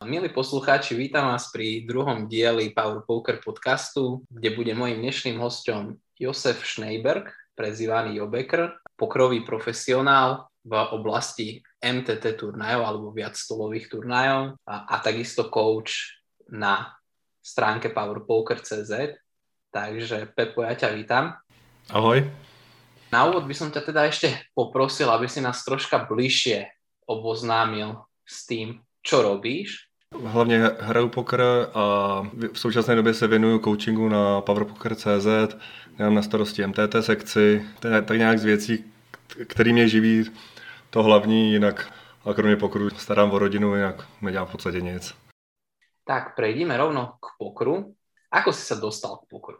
Milí poslucháči, vítam vás pri druhom dieli Power Poker podcastu, kde bude mojim dnešným hostom Josef Schneiberg, prezývaný Jobekr, pokrový profesionál v oblasti MTT turnajov alebo viac stolových turnajov a, a takisto coach na stránke powerpoker.cz. Takže Pepo, ja ťa vítam. Ahoj. Na úvod by som ťa teda ešte poprosil, aby si nás troška bližšie oboznámil s tým, čo robíš Hlavně hraju poker a v současné době se věnuju coachingu na powerpoker.cz, mám na starosti MTT sekci, tak nějak z věcí, který mě živí, to hlavní, jinak a kromě pokru starám o rodinu, jinak nedělám v podstatě nic. Tak prejdeme rovno k pokru. Ako si se dostal k pokru?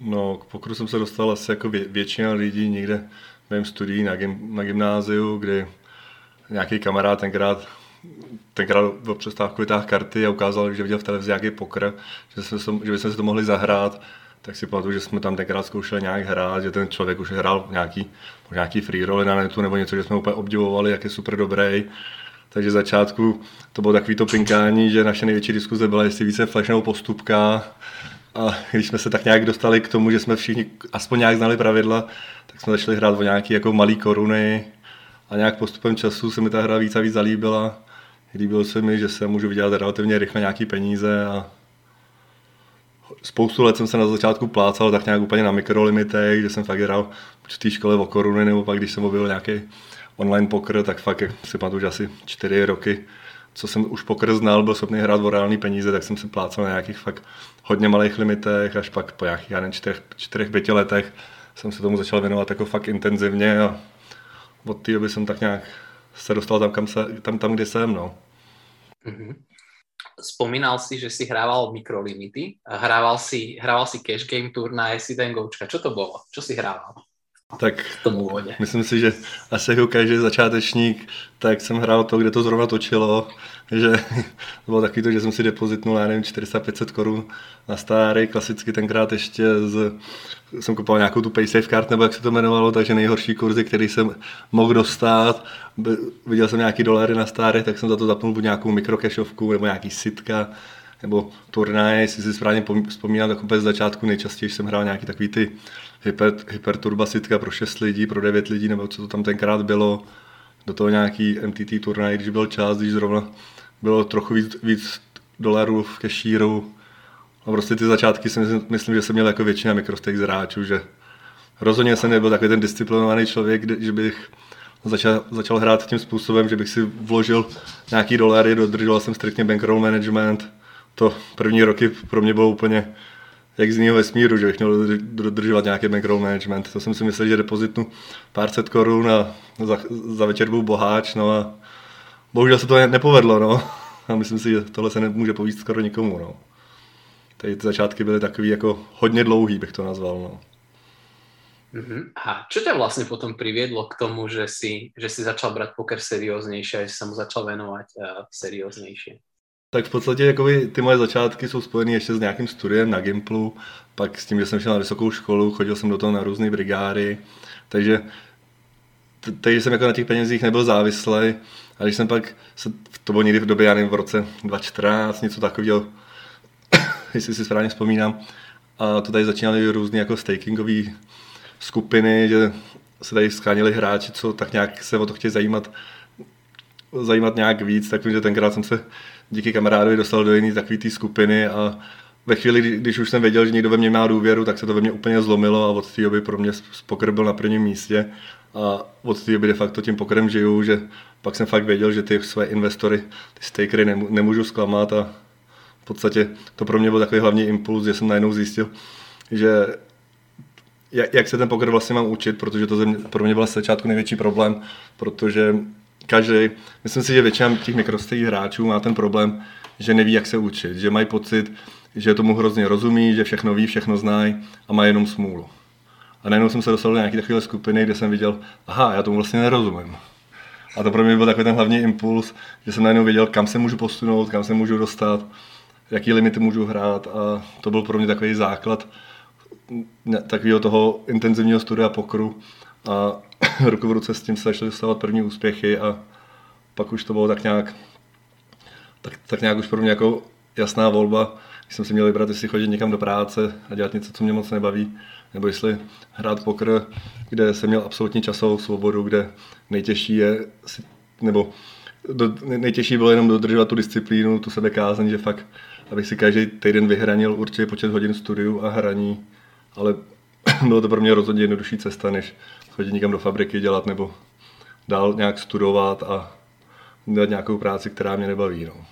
No, k pokru jsem se dostal asi jako vě, většina lidí někde v mém studií na, gym, na gymnáziu, kdy nějaký kamarád tenkrát tenkrát v přestávku vytáhl karty a ukázal, že viděl v televizi nějaký pokr, že, jsme, že bychom si to mohli zahrát, tak si pamatuju, že jsme tam tenkrát zkoušeli nějak hrát, že ten člověk už hrál nějaký, nějaký free roll na netu nebo něco, že jsme úplně obdivovali, jak je super dobrý. Takže začátku to bylo takový to pinkání, že naše největší diskuze byla, jestli více flash nebo postupka. A když jsme se tak nějak dostali k tomu, že jsme všichni aspoň nějak znali pravidla, tak jsme začali hrát o nějaký jako malý koruny a nějak postupem času se mi ta hra víc a víc zalíbila líbilo se mi, že se můžu vydělat relativně rychle nějaký peníze a spoustu let jsem se na začátku plácal tak nějak úplně na mikrolimitech, že jsem fakt hrál v té škole o koruny, nebo pak když jsem objevil nějaký online poker, tak fakt si pamatuju, že asi čtyři roky, co jsem už poker znal, byl schopný hrát o reální peníze, tak jsem se plácal na nějakých fakt hodně malých limitech, až pak po nějakých, já nevím, čtyřech, čtyřech pěti letech jsem se tomu začal věnovat jako fakt intenzivně a od té doby jsem tak nějak se dostal tam, kam se, tam, tam kde jsem, no. Mm-hmm. Spomínal si, že si hrával mikrolimity. Hrával si, hrával si cash game turnaje, si ten goučka. Čo to bylo? Čo si hrával? Tak v tom úvodě. myslím si, že asi jako každý začátečník, tak jsem hrál to, kde to zrovna točilo, že to bylo taky to, že jsem si depozitnul, já nevím, 400-500 korun na starý, klasicky tenkrát ještě z, jsem kupoval nějakou tu paysafe card, nebo jak se to jmenovalo, takže nejhorší kurzy, který jsem mohl dostat, viděl jsem nějaký dolary na starý, tak jsem za to zapnul buď nějakou mikrokešovku, nebo nějaký sitka, nebo turnaje, jestli si správně vzpomínám, tak úplně z začátku nejčastěji jsem hrál nějaký takový ty hyper, hyperturbasitka pro 6 lidí, pro 9 lidí, nebo co to tam tenkrát bylo, do toho nějaký MTT turnaj, když byl čas, když zrovna bylo trochu víc, víc dolarů v kešíru. A prostě ty začátky si myslím, že jsem měl jako většina mikrostake hráčů, že rozhodně jsem nebyl takový ten disciplinovaný člověk, že bych začal, začal hrát tím způsobem, že bych si vložil nějaký dolary, dodržoval jsem striktně bankroll management. To první roky pro mě bylo úplně jak z jiného vesmíru, že bych měl dodržovat nějaký bankroll management. To jsem si myslel, že depozitnu pár set korun a za, za večer byl boháč, no a bohužel se to nepovedlo, no. A myslím si, že tohle se nemůže povíst skoro nikomu, no. Tady ty začátky byly takový jako hodně dlouhý, bych to nazval, no. Uh-huh. A čo ťa vlastne potom priviedlo k tomu, že si, že si začal brať poker serióznejšie a že sa mu začal venovať uh, serióznejšie? Tak v podstatě jakoby, ty moje začátky jsou spojeny ještě s nějakým studiem na Gimplu, pak s tím, že jsem šel na vysokou školu, chodil jsem do toho na různé brigády, takže takže jsem jako na těch penězích nebyl závislý. A když jsem pak, se, to bylo někdy v době, já nevím, v roce 2014, něco takového, jestli si správně vzpomínám, a to tady začínaly různé jako stakingové skupiny, že se tady skánili hráči, co tak nějak se o to chtějí zajímat, zajímat nějak víc, tak že tenkrát jsem se díky kamarádovi dostal do jiné takové té skupiny a ve chvíli, když už jsem věděl, že někdo ve mně má důvěru, tak se to ve mně úplně zlomilo a od té doby pro mě poker byl na prvním místě. A od té doby de facto tím pokerem žiju, že pak jsem fakt věděl, že ty své investory, ty stakery nemůžu zklamat a v podstatě to pro mě byl takový hlavní impuls, že jsem najednou zjistil, že jak se ten poker vlastně mám učit, protože to pro mě byl z začátku největší problém, protože každý, myslím si, že většina těch mikrostých hráčů má ten problém, že neví, jak se učit, že mají pocit, že tomu hrozně rozumí, že všechno ví, všechno znají a má jenom smůlu. A najednou jsem se dostal do nějaké takové skupiny, kde jsem viděl, aha, já tomu vlastně nerozumím. A to pro mě byl takový ten hlavní impuls, že jsem najednou věděl, kam se můžu posunout, kam se můžu dostat, jaký limity můžu hrát a to byl pro mě takový základ takového toho intenzivního studia pokru a ruku v ruce s tím se začaly dostávat první úspěchy a pak už to bylo tak nějak tak, tak nějak už pro mě jako jasná volba, když jsem si měl vybrat, jestli chodit někam do práce a dělat něco, co mě moc nebaví, nebo jestli hrát pokr, kde jsem měl absolutní časovou svobodu, kde nejtěžší je, nebo do, nejtěžší bylo jenom dodržovat tu disciplínu, tu sebekázeň, že fakt, abych si každý týden vyhranil určitě počet hodin studiu a hraní, ale bylo to pro mě rozhodně jednodušší cesta, než chodit někam do fabriky dělat nebo dál nějak studovat a dělat nějakou práci, která mě nebaví. No.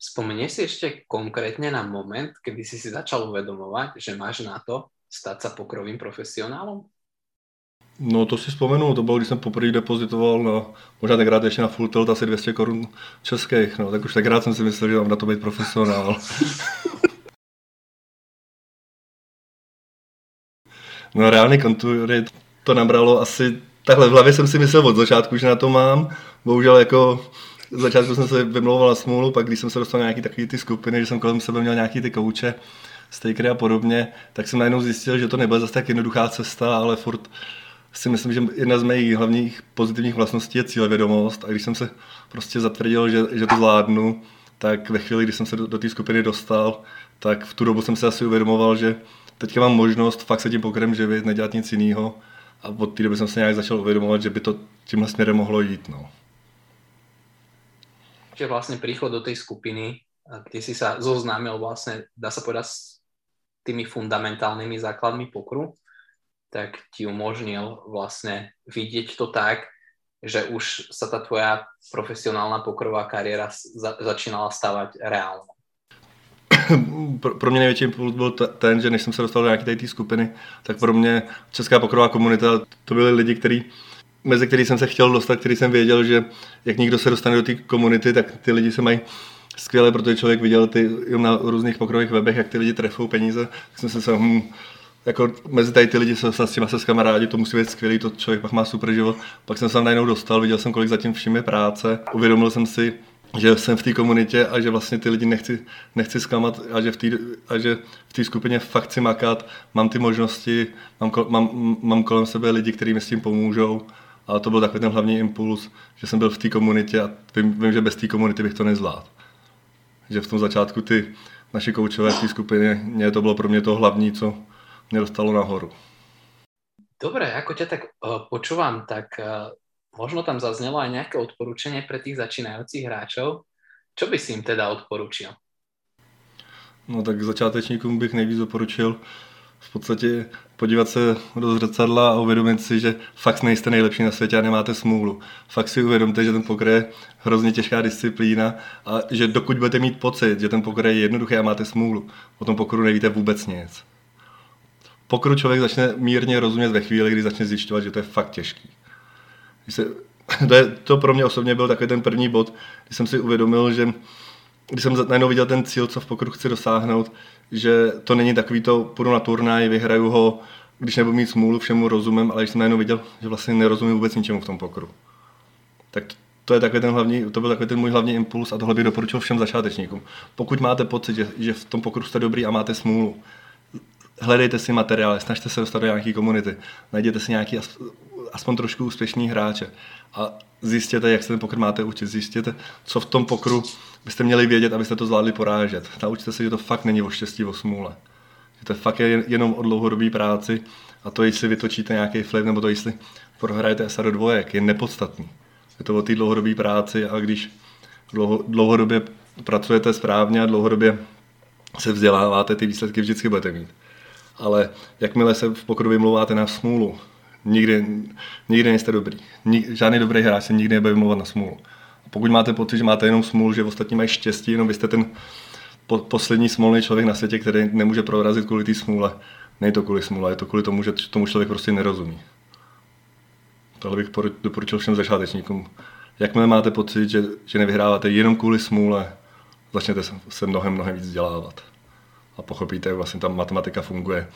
Vzpomenieš si ešte konkrétne na moment, kedy si si začal uvedomovať, že máš na to stať sa pokrovým profesionálom? No to si vzpomenu, to bylo, když jsem poprvé depozitoval, no, možná tenkrát ještě na full tilt asi 200 korun českých, no, tak už tenkrát jsem si myslel, že mám na to být profesionál. no reálný kontury to nabralo asi, takhle v hlavě jsem si myslel od začátku, že na to mám, bohužel jako z začátku jsem se vymlouval na smůlu, pak když jsem se dostal na nějaký takový ty skupiny, že jsem kolem sebe měl nějaký ty kouče, stakery a podobně, tak jsem najednou zjistil, že to nebyla zase tak jednoduchá cesta, ale furt si myslím, že jedna z mých hlavních pozitivních vlastností je cílevědomost. A když jsem se prostě zatvrdil, že, že to zvládnu, tak ve chvíli, kdy jsem se do, do té skupiny dostal, tak v tu dobu jsem se asi uvědomoval, že teďka mám možnost fakt se tím pokrem živit, nedělat nic jiného a od té doby jsem se nějak začal uvědomovat, že by to tímhle směrem mohlo jít. No. Že vlastně příchod do té skupiny, kde si sa zoznámil vlastně, dá se povedať, s tými fundamentálnymi základmi pokru, tak ti umožnil vlastně vidět to tak, že už sa ta tvoja profesionálna pokrová kariéra za, začínala stávat reálnou. pro, mě největší impuls byl ten, že než jsem se dostal do nějaké té skupiny, tak pro mě česká pokrová komunita, to byli lidi, kteří mezi který jsem se chtěl dostat, který jsem věděl, že jak někdo se dostane do té komunity, tak ty lidi se mají skvěle, protože člověk viděl ty na různých pokrových webech, jak ty lidi trefou peníze, tak jsem se hm, jako mezi tady ty lidi se s těma se s kamarádi, to musí být skvělý, to člověk pak má super život. Pak jsem se tam najednou dostal, viděl jsem, kolik zatím vším práce, uvědomil jsem si, že jsem v té komunitě a že vlastně ty lidi nechci, nechci zklamat a že v té a že v té skupině fakt chci makat, mám ty možnosti, mám, mám, mám kolem sebe lidi, kteří mi s tím pomůžou a to byl takový ten hlavní impuls, že jsem byl v té komunitě a vím, vím, že bez té komunity bych to nezvládl. Že v tom začátku ty naši koučové v té skupině, mě to bylo pro mě to hlavní, co mě dostalo nahoru. Dobre, ako ťa tak uh, počúvam, tak uh, možno tam zaznělo aj nejaké odporúčanie pre tých začínajúcich hráčov. Čo by si im teda odporučil? No tak začátečníkům bych nejvíc doporučil v podstatě podívat se do zrcadla a uvědomit si, že fakt nejste nejlepší na světě a nemáte smůlu. Fakt si uvědomte, že ten poker je hrozně těžká disciplína a že dokud budete mít pocit, že ten poker je jednoduchý a máte smůlu, o tom pokoru nevíte vůbec nic. Pokru člověk začne mírně rozumět ve chvíli, kdy začne zjišťovat, že to je fakt těžký. Když se, to, je, to pro mě osobně byl takový ten první bod, kdy jsem si uvědomil, že když jsem najednou viděl ten cíl, co v pokru chci dosáhnout, že to není takový to, půjdu na turnaj, vyhraju ho, když nebudu mít smůlu, všemu rozumím, ale když jsem najednou viděl, že vlastně nerozumím vůbec ničemu v tom pokru. Tak to, je takový ten hlavní, to byl takový ten můj hlavní impuls a tohle bych doporučil všem začátečníkům. Pokud máte pocit, že, že v tom pokru jste dobrý a máte smůlu, hledejte si materiály, snažte se dostat do nějaké komunity, najděte si nějaký aspoň trošku úspěšný hráče a zjistěte, jak se ten pokr máte učit, zjistěte, co v tom pokru byste měli vědět, abyste to zvládli porážet. Naučte se, že to fakt není o štěstí, o smůle. Že to fakt je jenom o dlouhodobé práci a to, jestli vytočíte nějaký flip, nebo to, jestli prohrajete SA do dvojek, je nepodstatný. Je to o té dlouhodobé práci a když dlouho, dlouhodobě pracujete správně a dlouhodobě se vzděláváte, ty výsledky vždycky budete mít. Ale jakmile se v pokru vymlouváte na smůlu, nikdy, nikdy nejste dobrý. Nik, žádný dobrý hráč se nikdy nebude vymlouvat na smůlu. A pokud máte pocit, že máte jenom smůlu, že ostatní mají štěstí, jenom vy jste ten po, poslední smolný člověk na světě, který nemůže prorazit kvůli té smůle. Není to kvůli smůle, je to kvůli tomu, že tomu člověk prostě nerozumí. Tohle bych doporučil všem začátečníkům. Jakmile máte pocit, že, že nevyhráváte jenom kvůli smůle, začněte se mnohem, mnohem víc vzdělávat. A pochopíte, jak vlastně ta matematika funguje.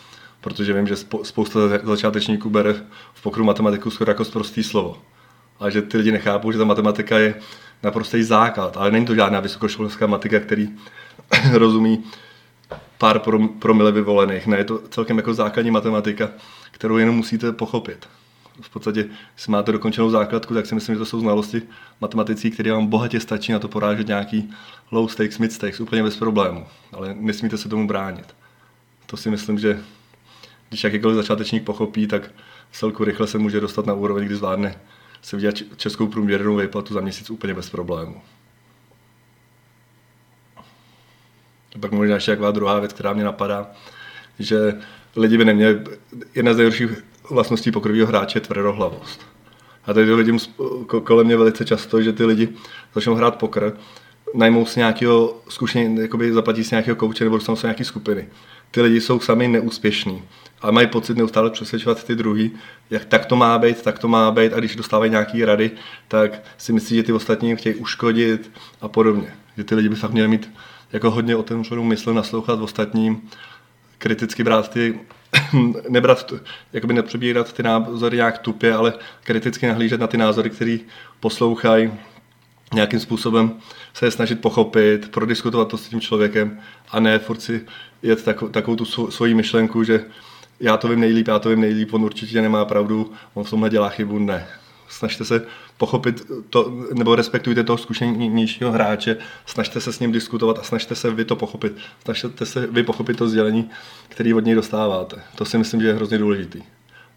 Protože vím, že spousta začátečníků bere v pokru matematiku skoro jako prostý slovo. A že ty lidi nechápou, že ta matematika je naprostý základ. Ale není to žádná vysokoškolská matika, který rozumí pár promile vyvolených. Ne, je to celkem jako základní matematika, kterou jenom musíte pochopit. v podstatě, si máte dokončenou základku, tak si myslím, že to jsou znalosti matematicí, které vám bohatě stačí na to porážet nějaký low stakes, mid stakes, úplně bez problému. Ale nesmíte se tomu bránit. To si myslím, že když jakýkoliv začátečník pochopí, tak celku rychle se může dostat na úroveň, kdy zvládne se vydělat českou průměrnou výplatu za měsíc úplně bez problému. A pak možná ještě taková druhá věc, která mě napadá, že lidi by neměli, jedna z nejhorších vlastností pokrového hráče je tvrdohlavost. A tady to vidím kolem mě velice často, že ty lidi začnou hrát pokr, najmou si nějakého zkušení, jakoby zaplatí si nějakého kouče nebo dostanou se nějaké skupiny. Ty lidi jsou sami neúspěšní a mají pocit neustále přesvědčovat ty druhý, jak tak to má být, tak to má být a když dostávají nějaké rady, tak si myslí, že ty ostatní chtějí uškodit a podobně. Že ty lidi by fakt měli mít jako hodně otevřenou mysl, naslouchat ostatním, kriticky brát ty, nebrat, jakoby nepřebírat ty názory nějak tupě, ale kriticky nahlížet na ty názory, který poslouchají, nějakým způsobem se je snažit pochopit, prodiskutovat to s tím člověkem a ne furt si jet takovou, takovou tu svoji myšlenku, že já to vím nejlíp, já to vím nejlíp, on určitě nemá pravdu, on v tomhle dělá chybu, ne. Snažte se pochopit to, nebo respektujte toho zkušenějšího hráče, snažte se s ním diskutovat a snažte se vy to pochopit. Snažte se vy pochopit to sdělení, který od něj dostáváte. To si myslím, že je hrozně důležitý.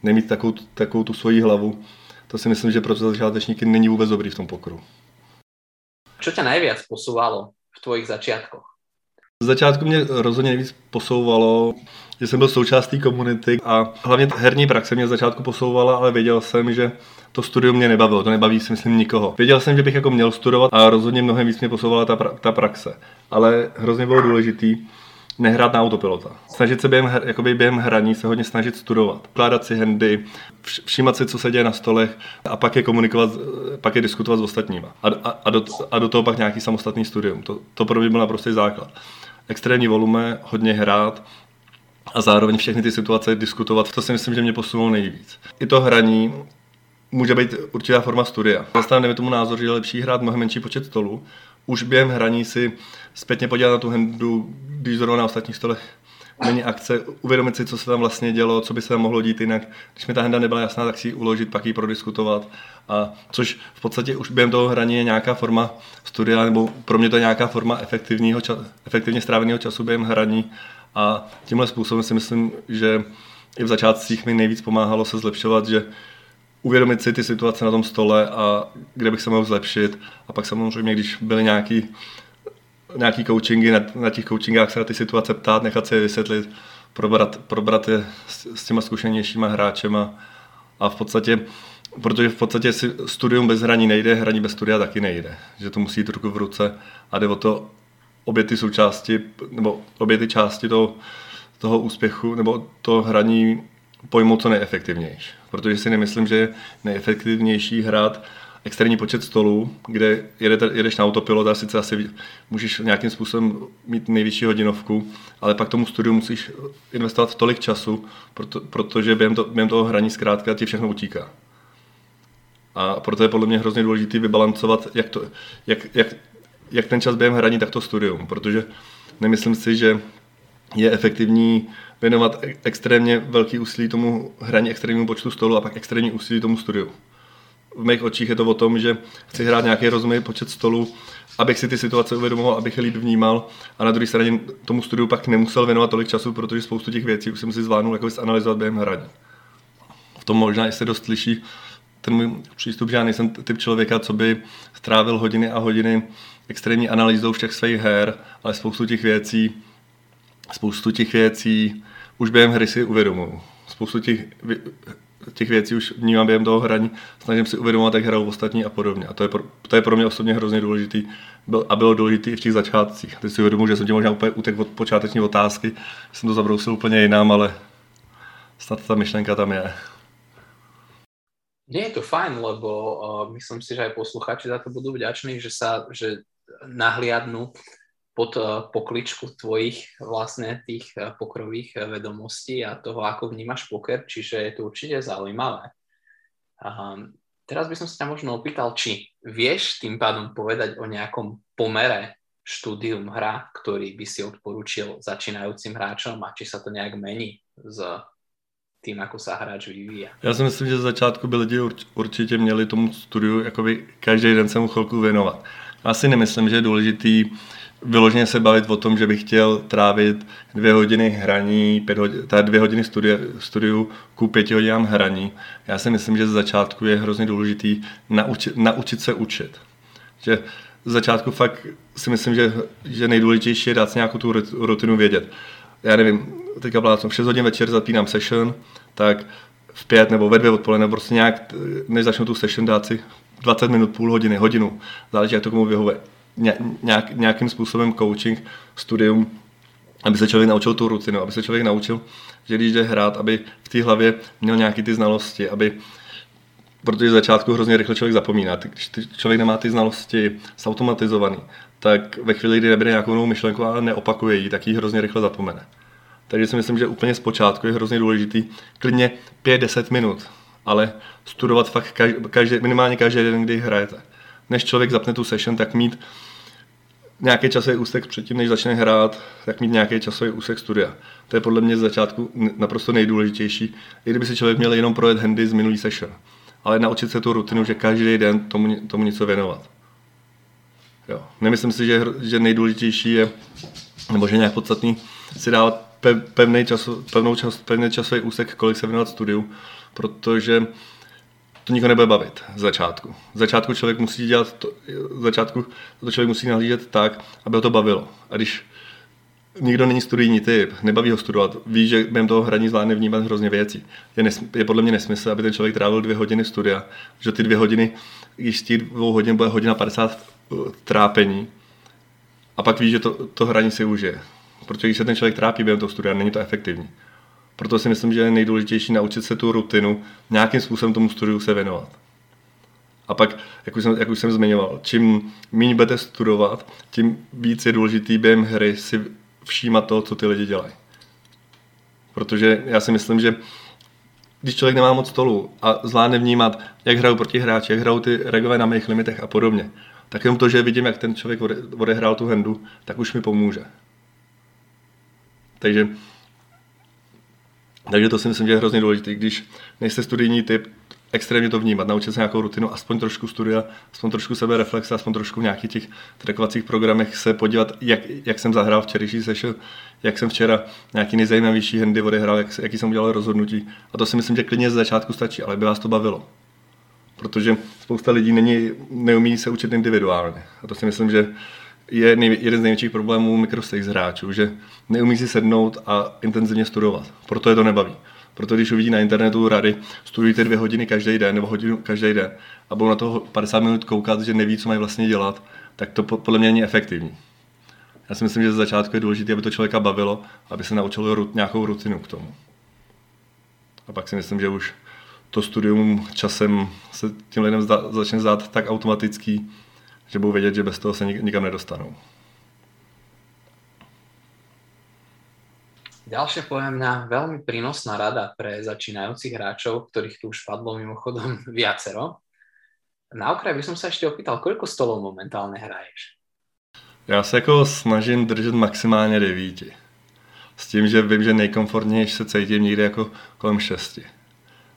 Nemít takovou, takovou tu svoji hlavu, to si myslím, že pro začátečníky není vůbec dobrý v tom pokru. Co tě nejvíc posouvalo v tvojich začátkoch? Z začátku mě rozhodně nejvíc posouvalo, že jsem byl součástí komunity a hlavně herní praxe mě z začátku posouvala, ale věděl jsem, že to studium mě nebavilo, to nebaví si myslím nikoho. Věděl jsem, že bych jako měl studovat a rozhodně mnohem víc mě posouvala ta, pra- ta praxe. Ale hrozně bylo důležitý nehrát na autopilota. Snažit se během, jakoby během hraní se hodně snažit studovat, kládat si handy, všímat si, co se děje na stolech a pak je komunikovat, pak je diskutovat s ostatníma. A, a, a, do, a do toho pak nějaký samostatný studium. To, to pro mě byl naprostý základ. Extrémní volume, hodně hrát, a zároveň všechny ty situace diskutovat, to si myslím, že mě posunulo nejvíc. I to hraní může být určitá forma studia. Zastaneme tomu názor, že je lepší hrát mnohem menší počet stolů. Už během hraní si zpětně podívat na tu handu, když zrovna na ostatních stolech není akce, uvědomit si, co se tam vlastně dělo, co by se tam mohlo dít jinak. Když mi ta henda nebyla jasná, tak si ji uložit, pak ji prodiskutovat. A což v podstatě už během toho hraní je nějaká forma studia, nebo pro mě to je nějaká forma efektivního ča- efektivně stráveného času během hraní. A tímhle způsobem si myslím, že i v začátcích mi nejvíc pomáhalo se zlepšovat, že uvědomit si ty situace na tom stole a kde bych se mohl zlepšit. A pak samozřejmě, když byly nějaký, nějaký coachingy, na, na těch coachingách se na ty situace ptát, nechat se je vysvětlit, probrat, probrat je s, s těma zkušenějšíma hráčema a v podstatě Protože v podstatě si studium bez hraní nejde, hraní bez studia taky nejde. Že to musí jít ruku v ruce a jde o to obě ty součásti, nebo obě ty části toho, toho úspěchu, nebo to hraní pojmout co nejefektivnější. Protože si nemyslím, že je nejefektivnější hrát externí počet stolů, kde jedete, jedeš na autopilot a sice asi můžeš nějakým způsobem mít nejvyšší hodinovku, ale pak tomu studiu musíš investovat tolik času, proto, protože během, to, během toho hraní zkrátka ti všechno utíká. A proto je podle mě hrozně důležité vybalancovat, jak, to, jak, jak, jak ten čas během hraní, tak to studium, protože nemyslím si, že je efektivní věnovat extrémně velký úsilí tomu hraní extrémnímu počtu stolu a pak extrémní úsilí tomu studiu. V mých očích je to o tom, že chci hrát nějaký rozumný počet stolů, abych si ty situace uvědomoval, abych je líp vnímal a na druhé straně tomu studiu pak nemusel věnovat tolik času, protože spoustu těch věcí už jsem si zvládnul jako zanalizovat během hraní. V tom možná i se dost liší ten můj přístup, že já nejsem typ člověka, co by strávil hodiny a hodiny extrémní analýzou všech svých her, ale spoustu těch věcí, spoustu těch věcí už během hry si uvědomuju. Spoustu těch, těch věcí už vnímám během toho hraní, snažím si uvědomovat, jak hrajou ostatní a podobně. A to je, pro, to je pro mě osobně hrozně důležitý byl, a bylo důležité i v těch začátcích. Teď si uvědomuji, že jsem tě možná úplně utek od počáteční otázky, jsem to zabrousil úplně jinam, ale snad ta myšlenka tam je. Nie je to fajn, lebo uh, myslím si, že aj posluchači za to budú vďační, že sa že nahliadnú pod uh, pokličku tvojich vlastne tých uh, pokrových uh, vedomostí a toho, ako vnímaš poker, čiže je to určite zaujímavé. Um, teraz by som sa možno opýtal, či vieš tým pádom povedať o nejakom pomere štúdium hra, ktorý by si odporúčil začínajúcim hráčom a či sa to nejak mení s tým, ako sa hráč vyvíja. Já si myslím, že z začátku by lidi určitě měli tomu studiu jakoby každý den se mu chvilku věnovat. Já si nemyslím, že je důležitý vyloženě se bavit o tom, že bych chtěl trávit dvě hodiny hraní, pět hodin, teda dvě hodiny studia, studiu ku pěti hodinám hraní. Já si myslím, že z začátku je hrozně důležitý naučit, naučit se učit. Že z začátku fakt si myslím, že, že nejdůležitější je dát si nějakou tu rutinu vědět. Já nevím, teďka v 6 hodin večer zapínám session, tak v pět nebo ve dvě odpoledne prostě nějak, než začnu tu session, dát si 20 minut, půl hodiny, hodinu, záleží, jak to komu vyhovuje nějak, nějakým způsobem coaching, studium, aby se člověk naučil tu rutinu, aby se člověk naučil, že když jde hrát, aby v té hlavě měl nějaké ty znalosti, aby protože z začátku hrozně rychle člověk zapomíná. Když člověk nemá ty znalosti zautomatizovaný, tak ve chvíli, kdy nebere nějakou novou myšlenku a neopakuje ji, tak ji hrozně rychle zapomene. Takže si myslím, že úplně zpočátku je hrozně důležitý klidně 5-10 minut, ale studovat fakt každý, minimálně každý den, kdy hrajete než člověk zapne tu session, tak mít nějaký časový úsek předtím, než začne hrát, tak mít nějaký časový úsek studia. To je podle mě z začátku naprosto nejdůležitější, i kdyby si člověk měl jenom projet handy z minulý session. Ale naučit se tu rutinu, že každý den tomu, tomu něco věnovat. Jo. Nemyslím si, že, že nejdůležitější je, nebo že nějak podstatný, si dávat pevný, čas, pevnou čas, pevný časový úsek, kolik se věnovat studiu, protože to nikoho nebude bavit z začátku. Z začátku člověk musí dělat to, z začátku to člověk musí nahlížet tak, aby ho to bavilo. A když nikdo není studijní typ, nebaví ho studovat, ví, že během toho hraní zvládne vnímat hrozně věcí. Je, nesm- je podle mě nesmysl, aby ten člověk trávil dvě hodiny studia, že ty dvě hodiny, když z těch dvou hodin bude hodina 50 uh, trápení, a pak ví, že to, to hraní si užije. Protože když se ten člověk trápí během toho studia, není to efektivní. Proto si myslím, že je nejdůležitější naučit se tu rutinu, nějakým způsobem tomu studiu se věnovat. A pak, jak už jsem, jak už jsem zmiňoval, čím méně budete studovat, tím víc je důležitý během hry si všímat to, co ty lidi dělají. Protože já si myslím, že když člověk nemá moc stolu a zvládne vnímat, jak hrajou proti hráči, jak hrajou ty regové na mých limitech a podobně, tak jenom to, že vidím, jak ten člověk odehrál tu hendu, tak už mi pomůže. Takže takže to si myslím, že je hrozně důležité, když nejste studijní typ, extrémně to vnímat, naučit se nějakou rutinu, aspoň trošku studia, aspoň trošku sebe reflexe, aspoň trošku v nějakých těch trackovacích programech se podívat, jak, jak jsem zahrál včerejší session, jak jsem včera nějaký nejzajímavější handy odehrál, jak, jaký jsem udělal rozhodnutí. A to si myslím, že klidně z začátku stačí, ale by vás to bavilo. Protože spousta lidí není, neumí se učit individuálně. A to si myslím, že je nej, jeden z největších problémů mikrostakes hráčů, že neumí si sednout a intenzivně studovat. Proto je to nebaví. Proto když uvidí na internetu rady, studujte dvě hodiny každý den nebo hodinu každý den a budou na to 50 minut koukat, že neví, co mají vlastně dělat, tak to podle mě není efektivní. Já si myslím, že ze začátku je důležité, aby to člověka bavilo, aby se naučil nějakou rutinu k tomu. A pak si myslím, že už to studium časem se tím lidem začne zdát tak automatický, že budou vědět, že bez toho se nikam nedostanou. Ďalšia poviem na veľmi prínosná rada pre začínajúcich hráčov, ktorých tu už padlo mimochodom viacero. Na okraj by som sa ešte opýtal, koľko stolov momentálne hraješ? Já se jako snažím držet maximálně devíti. S tím, že vím, že nejkomfortnější se cítím někde jako kolem šesti.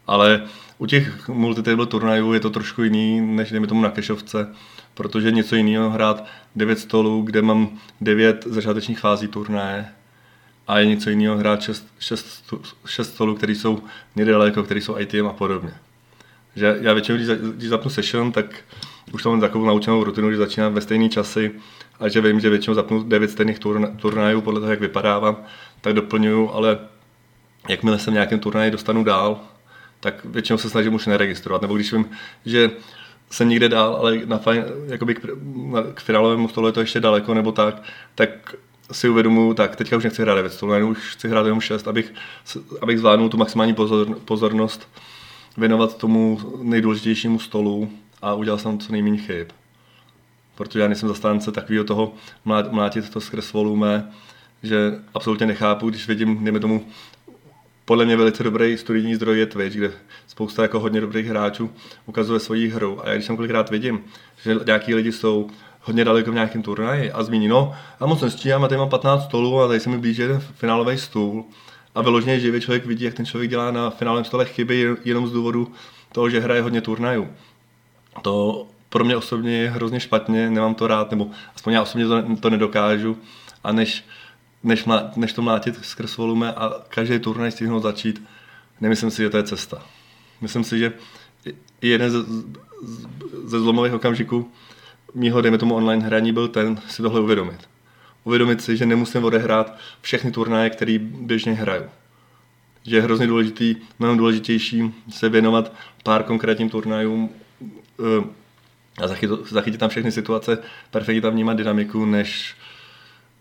Ale u těch multitable turnajů je to trošku jiný, než dejme tomu na kešovce, protože něco jiného hrát 9 stolů, kde mám 9 začátečních fází turnaje a je něco jiného hrát 6, 6, 6 stolů, které jsou nedaleko, které jsou ITM a podobně. Že já většinou, když, když zapnu session, tak už tam mám takovou naučenou rutinu, že začínám ve stejné časy a že vím, že většinou zapnu 9 stejných turnajů podle toho, jak vypadávám, tak doplňuju, ale jakmile se v nějakém turnaji dostanu dál, tak většinou se snažím už neregistrovat. Nebo když vím, že jsem někde dál, ale na jakoby k, k finálovému stolu je to ještě daleko nebo tak, tak si uvědomuji, tak teďka už nechci hrát 9 stolů, už chci hrát jenom 6, abych, abych zvládnul tu maximální pozor, pozornost věnovat tomu nejdůležitějšímu stolu a udělal jsem co nejméně chyb. Protože já nejsem zastánce takového toho mlátit to skrz volume, že absolutně nechápu, když vidím, dejme tomu, podle mě velice dobrý studijní zdroj je Twitch, kde spousta jako hodně dobrých hráčů ukazuje svoji hru. A já když tam kolikrát vidím, že nějaký lidi jsou hodně daleko v nějakém turnaji a zmíní, no, a moc nestíhám a tady mám 15 stolů a tady se mi blíží jeden finálový stůl a vyloženě živě člověk vidí, jak ten člověk dělá na finálním stole chyby jenom z důvodu toho, že hraje hodně turnajů. To pro mě osobně je hrozně špatně, nemám to rád, nebo aspoň já osobně to, to nedokážu. A než, než, mlá, než to mlátit skrz volume a každý turnaj stihnout začít, nemyslím si, že to je cesta. Myslím si, že jeden ze, ze zlomových okamžiků mýho, dejme tomu, online hraní byl ten si tohle uvědomit. Uvědomit si, že nemusím odehrát všechny turnaje, které běžně hraju. Že je hrozně důležitý, mnohem důležitější se věnovat pár konkrétním turnajům eh, a zachytit, zachytit tam všechny situace, perfektně tam vnímat dynamiku, než,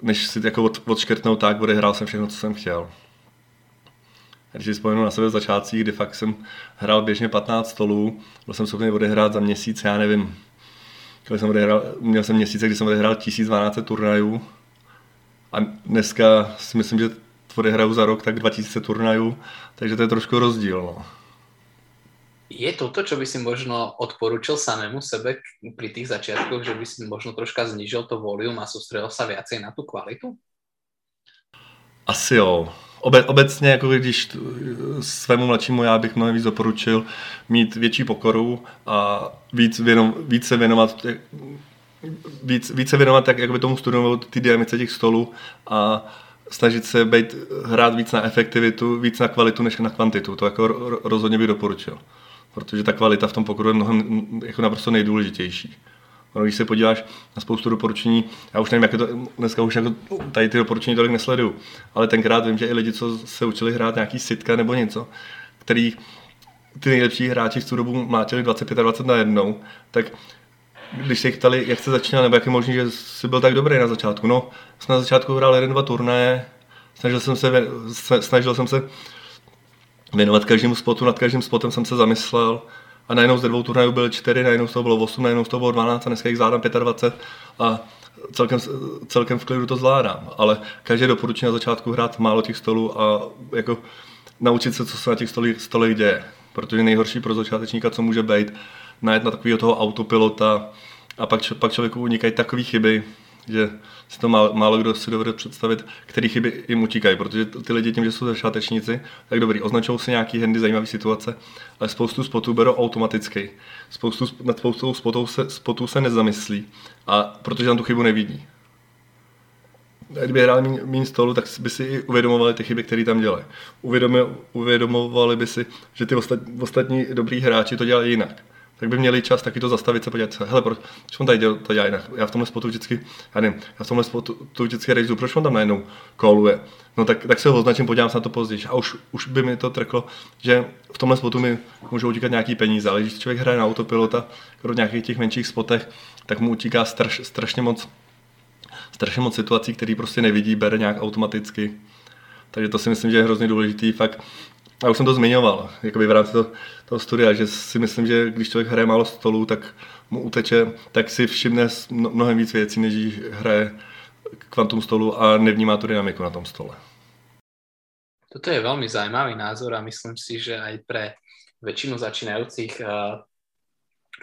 než si jako od, odškrtnout tak, odehrál jsem všechno, co jsem chtěl. Když si vzpomenu na sebe v začátcích, kdy fakt jsem hrál běžně 15 stolů, byl jsem schopný odehrát za měsíc, já nevím, když jsem odehrál, měl jsem měsíce, kdy jsem odehrál 1200 turnajů a dneska si myslím, že odehraju za rok tak 2000 turnajů, takže to je trošku rozdíl. No. Je to to, čo by si možno odporučil samému sebe pri tých začiatkoch, že by si možno troška znižil to volume a soustředil sa viacej na tu kvalitu? Asi jo. Obe, obecně, jako když svému mladšímu já bych mnohem víc doporučil mít větší pokoru a víc, věno, víc se věnovat víc, víc se věnovat tak, jak by tomu studovat ty diamice těch stolů a snažit se být, hrát víc na efektivitu, víc na kvalitu než na kvantitu. To jako rozhodně bych doporučil protože ta kvalita v tom pokoru je mnohem jako naprosto nejdůležitější. No, když se podíváš na spoustu doporučení, já už nevím, jak je to, dneska už jako tady ty doporučení tolik nesleduju, ale tenkrát vím, že i lidi, co se učili hrát nějaký sitka nebo něco, který ty nejlepší hráči v tu dobu mlátili 25 na jednou, tak když se jich ptali, jak jste začínal, nebo jak je možné, že jsi byl tak dobrý na začátku. No, jsem na začátku hrál jeden, dva turnaje, snažil jsem se, snažil jsem se věnovat každému spotu, nad každým spotem jsem se zamyslel a najednou ze dvou turnajů byly čtyři, najednou z toho bylo 8, najednou z toho bylo 12 a dneska jich zvládám 25 a celkem, celkem v klidu to zvládám. Ale každý doporučí na začátku hrát málo těch stolů a jako naučit se, co se na těch stolích, stolech děje. Protože nejhorší pro začátečníka, co může být, najet na takového toho autopilota a pak, pak člověku unikají takové chyby, že si to málo, málo kdo si dovede představit, který chyby jim utíkají, protože ty lidi tím, že jsou začátečníci, tak dobrý, označují si nějaký handy, zajímavé situace, ale spoustu spotů berou automaticky. Spoustu, nad spoustou spotů se, spotů se nezamyslí, a protože tam tu chybu nevidí. Kdyby hráli méně stolu, tak by si i uvědomovali ty chyby, které tam dělají. Uvědomovali by si, že ty ostatní dobrý hráči to dělají jinak tak by měli čas taky to zastavit se podívat hele, proč, on tady děl, to dělá jinak? Já v tomhle spotu vždycky, já nevím, já v tomhle spotu tu vždycky rejzu, proč on tam najednou koluje? No tak, tak se ho označím, podívám se na to později. A už, už by mi to trklo, že v tomhle spotu mi můžou utíkat nějaký peníze, ale když člověk hraje na autopilota, v nějakých těch menších spotech, tak mu utíká straš, strašně moc strašně moc situací, které prostě nevidí, bere nějak automaticky. Takže to si myslím, že je hrozně důležitý fakt a už jsem to zmiňoval, jakoby v rámci toho, toho studia, že si myslím, že když člověk hraje málo stolů, tak mu uteče, tak si všimne mnohem víc věcí, než když hraje kvantum stolu a nevnímá tu dynamiku na tom stole. Toto je veľmi zaujímavý názor a myslím si, že aj pre väčšinu začínajúcich uh,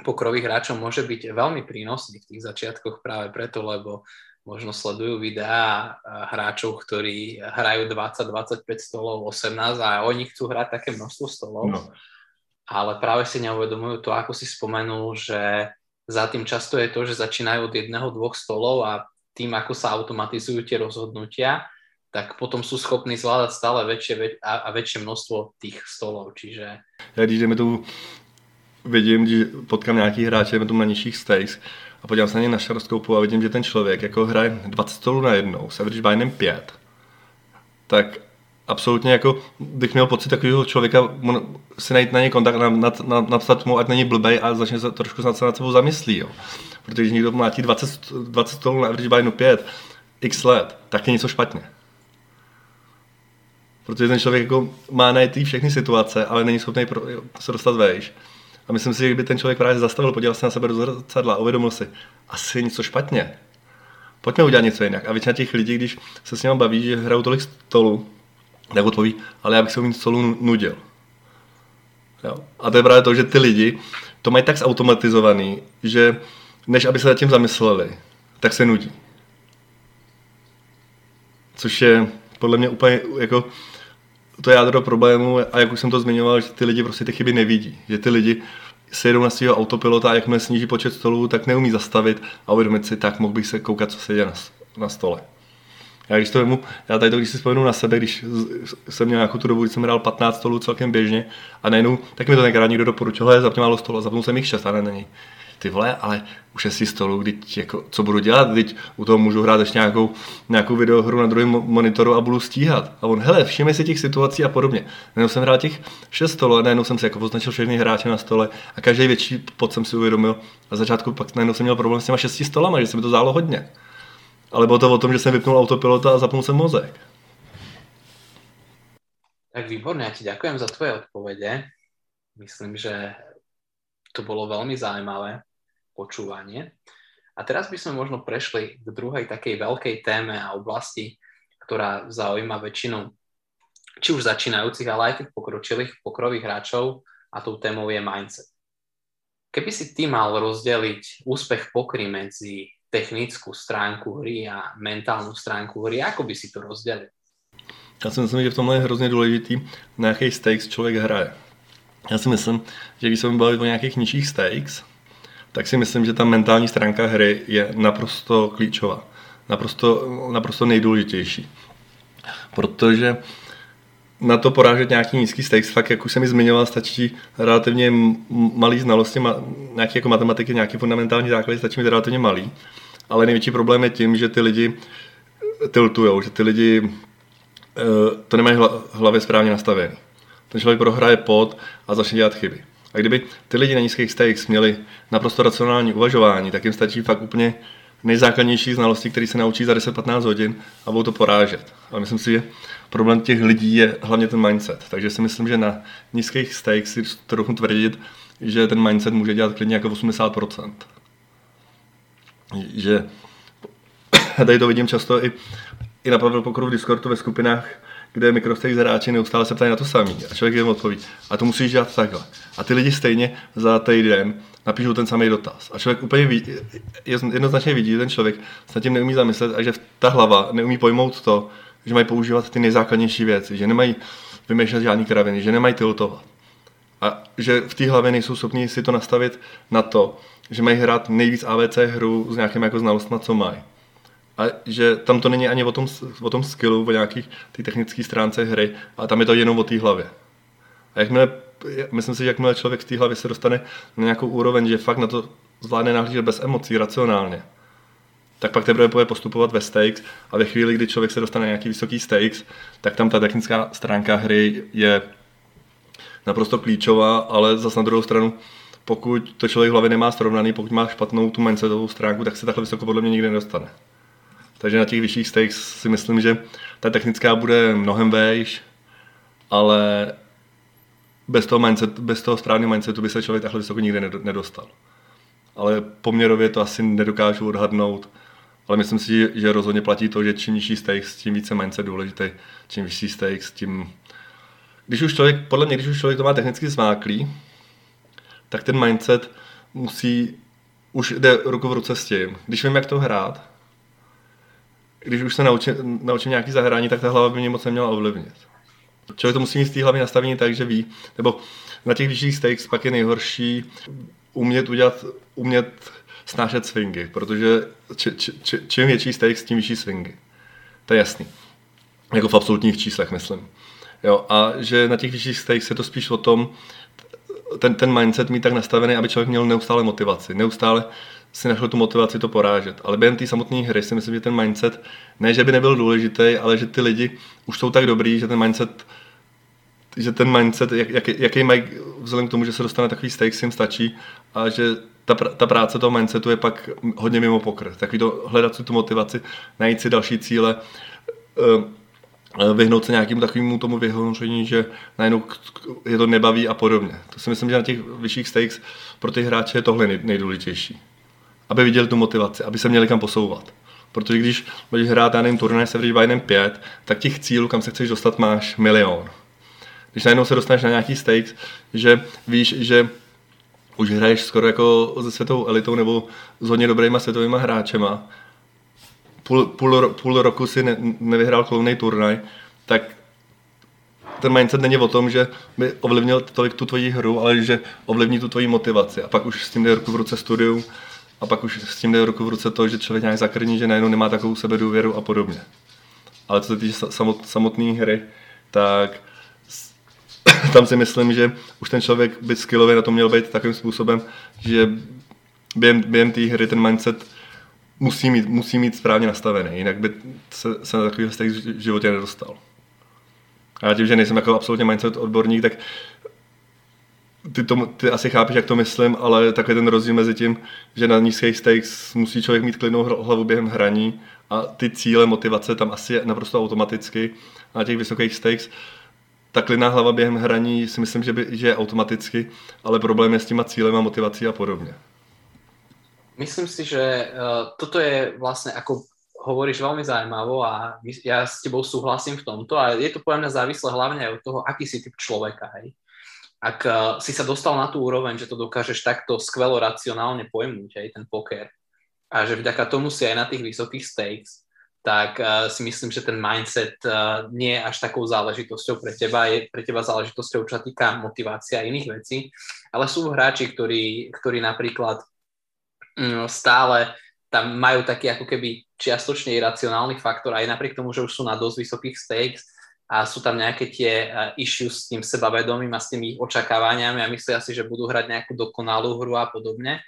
pokrových hráčov môže byť veľmi prínosný v tých začiatkoch práve preto, lebo možno sledujú videá hráčov, ktorí hrajú 20-25 stolov, 18 a oni chcú hrať také množstvo stolov. No. Ale práve si neuvedomujú to, ako si spomenul, že za tým často je to, že začínajú od jedného, dvoch stolov a tým, ako sa automatizujú tie rozhodnutia, tak potom sú schopní zvládať stále väčšie a, väčšie množstvo tých stolov. Čiže... Ja když jdeme tu, vidím, když potkám nějaký hráče, jdeme tu na nižších stakes, a podívám se na ně na šaroskoupu a vidím, že ten člověk jako hraje 20 stolů na jednou, s average binem 5, tak absolutně jako, bych měl pocit takového člověka, si najít na něj kontakt, na, na, na, napsat mu, ať není blbej a začne se trošku se nad sebou zamyslí. Jo. Protože když někdo mlátí 20, 20 stolů na average binu 5, x let, tak je něco špatně. Protože ten člověk jako má najít všechny situace, ale není schopný se dostat vejš. A myslím si, že kdyby ten člověk právě zastavil, podíval se na sebe do zrcadla a uvědomil si, asi je něco špatně. Pojďme udělat něco jinak. A většina těch lidí, když se s nimi baví, že hrajou tolik stolů, tak odpoví, ale já bych se u stolu nudil. Jo. A to je právě to, že ty lidi to mají tak zautomatizovaný, že než aby se nad tím zamysleli, tak se nudí. Což je podle mě úplně jako to jádro problému a jak už jsem to zmiňoval, že ty lidi prostě ty chyby nevidí, že ty lidi si jedou na svého autopilota a jakmile sníží počet stolů, tak neumí zastavit a uvědomit si, tak mohl bych se koukat, co se děje na, na stole. Já když to vemu, já tady to, když si vzpomenu na sebe, když jsem měl nějakou tu dobu, kdy jsem hrál 15 stolů celkem běžně a najednou, tak mi to tenkrát někdo doporučil, hele, zapně málo stolu a zapnul jsem jich 6 a ne něj ty vole, ale už je si stolu, kdy jako, co budu dělat, teď u toho můžu hrát ještě nějakou, nějakou videohru na druhém monitoru a budu stíhat. A on, hele, všimej si těch situací a podobně. Najednou jsem hrál těch šest stolů a najednou jsem si jako označil všechny hráče na stole a každý větší pod jsem si uvědomil. A začátku pak najednou jsem měl problém s těma šesti stolama, že se mi to zálo hodně. Ale bylo to o tom, že jsem vypnul autopilota a zapnul jsem mozek. Tak výborně, já ti děkujem za tvoje odpovede. Myslím, že to bolo veľmi zaujímavé počúvanie. A teraz by sme možno prešli k druhej takej veľkej téme a oblasti, ktorá zaujíma väčšinu či už začínajúcich, ale aj tých pokročilých, pokrových hráčov a tou témou je mindset. Keby si ty mal rozdeliť úspech pokry medzi technickú stránku hry a mentálnu stránku hry, ako by si to rozdělil? Já si myslím, že v tomhle je hrozně důležitý, na jaký stakes člověk hraje. Já si myslím, že když se bavit o nějakých nižších stakes, tak si myslím, že ta mentální stránka hry je naprosto klíčová. Naprosto, naprosto nejdůležitější. Protože na to porážet nějaký nízký stakes, fakt, jak už jsem mi zmiňoval, stačí relativně malý znalosti, nějaké jako matematiky, nějaký fundamentální základy, stačí mi relativně malý. Ale největší problém je tím, že ty lidi tiltujou, že ty lidi eh, to nemají hlavě správně nastavený ten člověk prohraje pod a začne dělat chyby. A kdyby ty lidi na nízkých stakes měli naprosto racionální uvažování, tak jim stačí fakt úplně nejzákladnější znalosti, které se naučí za 10-15 hodin a budou to porážet. Ale myslím si, že problém těch lidí je hlavně ten mindset. Takže si myslím, že na nízkých stakes si trochu tvrdit, že ten mindset může dělat klidně jako 80%. Že tady to vidím často i, i na Pavel Pokru v Discordu ve skupinách, kde mikrostejk hráči neustále se ptají na to samý. A člověk jim odpoví. A to musíš dělat takhle. A ty lidi stejně za týden napíšou ten samý dotaz. A člověk úplně ví, jednoznačně vidí, že ten člověk se nad tím neumí zamyslet a že ta hlava neumí pojmout to, že mají používat ty nejzákladnější věci, že nemají vymýšlet žádný kraviny, že nemají tiltovat. A že v té hlavě nejsou schopni si to nastavit na to, že mají hrát nejvíc AVC hru s nějakým jako znalostma, co mají a že tam to není ani o tom, o tom skillu, o nějakých té technické stránce hry, ale tam je to jenom o té hlavě. A jakmile, myslím si, že jakmile člověk z té hlavy se dostane na nějakou úroveň, že fakt na to zvládne nahlížet bez emocí, racionálně, tak pak teprve bude postupovat ve stakes a ve chvíli, kdy člověk se dostane na nějaký vysoký stakes, tak tam ta technická stránka hry je naprosto klíčová, ale zase na druhou stranu, pokud to člověk v hlavě nemá srovnaný, pokud má špatnou tu mindsetovou stránku, tak se takhle vysoko podle mě nikdy nedostane. Takže na těch vyšších stakes si myslím, že ta technická bude mnohem vejš, ale bez toho, mindset, bez toho správného mindsetu by se člověk takhle vysoko nikdy nedostal. Ale poměrově to asi nedokážu odhadnout, ale myslím si, že rozhodně platí to, že čím nižší stakes, tím více mindset důležitý, čím vyšší stakes, tím... Když už člověk, podle mě, když už člověk to má technicky zmáklý, tak ten mindset musí, už jde ruku v ruce s tím. Když vím, jak to hrát, když už se naučím, naučím nějaký zahrání, tak ta hlava by mě moc neměla ovlivnit. Člověk to musí mít z té hlavy nastavení tak, že ví, nebo na těch vyšších stakes pak je nejhorší umět udělat, umět snášet swingy, protože či, či, či, čím větší stakes, tím vyšší swingy. To je jasný. Jako v absolutních číslech, myslím. Jo, a že na těch vyšších stakes je to spíš o tom, ten, ten mindset mít tak nastavený, aby člověk měl neustále motivaci. Neustále si našel tu motivaci to porážet. Ale během té samotné hry si myslím, že ten mindset, ne, že by nebyl důležitý, ale že ty lidi už jsou tak dobrý, že ten mindset že ten mindset, jak, jak, jaký mají, vzhledem k tomu, že se dostane takový stakes, jim stačí a že ta, ta práce toho mindsetu je pak hodně mimo pokr. Takový to hledat si tu motivaci, najít si další cíle, eh, vyhnout se nějakému takovému tomu vyhoření, že najednou je to nebaví a podobně. To si myslím, že na těch vyšších stakes pro ty hráče je tohle nejdůležitější aby viděli tu motivaci, aby se měli kam posouvat. Protože když budeš hrát, já nevím, turnaj Severage by 5, tak těch cílů, kam se chceš dostat, máš milion. Když najednou se dostaneš na nějaký stakes, že víš, že už hraješ skoro jako se světovou elitou nebo s hodně dobrýma světovými hráčema, půl, půl, půl roku si ne, nevyhrál klovnej turnaj, tak ten mindset není o tom, že by ovlivnil tolik tu tvoji hru, ale že ovlivní tu tvoji motivaci. A pak už s tím jde ruku v ruce studium a pak už s tím jde ruku v ruce to, že člověk nějak zakrní, že najednou nemá takovou sebedůvěru a podobně. Ale co se týče samotné hry, tak tam si myslím, že už ten člověk by skillově na to měl být takovým způsobem, že během, během té hry ten mindset musí mít, musí mít správně nastavený, jinak by se, se na takový vztah v životě nedostal. A tím, že nejsem jako absolutně mindset odborník, tak ty, to, ty asi chápeš, jak to myslím, ale takový ten rozdíl mezi tím, že na nízkých stakes musí člověk mít klidnou hlavu během hraní a ty cíle, motivace tam asi je naprosto automaticky. A na těch vysokých stakes ta klidná hlava během hraní si myslím, že, by, že je automaticky, ale problém je s těma cílem a motivací a podobně. Myslím si, že uh, toto je vlastne, ako hovoríš veľmi zaujímavo a ja s tebou súhlasím v tomto a je to podľa mňa závislé hlavne aj od toho, aký si typ človeka, hej. Ak uh, si sa dostal na tú úroveň, že to dokážeš takto skvelo racionálne pojmúť, hej, ten poker, a že vďaka tomu si aj na tých vysokých stakes, tak uh, si myslím, že ten mindset uh, nie je až takou záležitosťou pre teba, je pre teba záležitosťou, čo týka motivácia a iných vecí, ale sú hráči, ktorí, ktorí napríklad stále tam majú taký ako keby čiastočne iracionálny faktor, aj napriek tomu, že už sú na dosť vysokých stakes a sú tam nejaké tie uh, issues s tým sebavedomím a s tými očakávaniami a myslia si, že budú hrať nejakú dokonalú hru a podobne.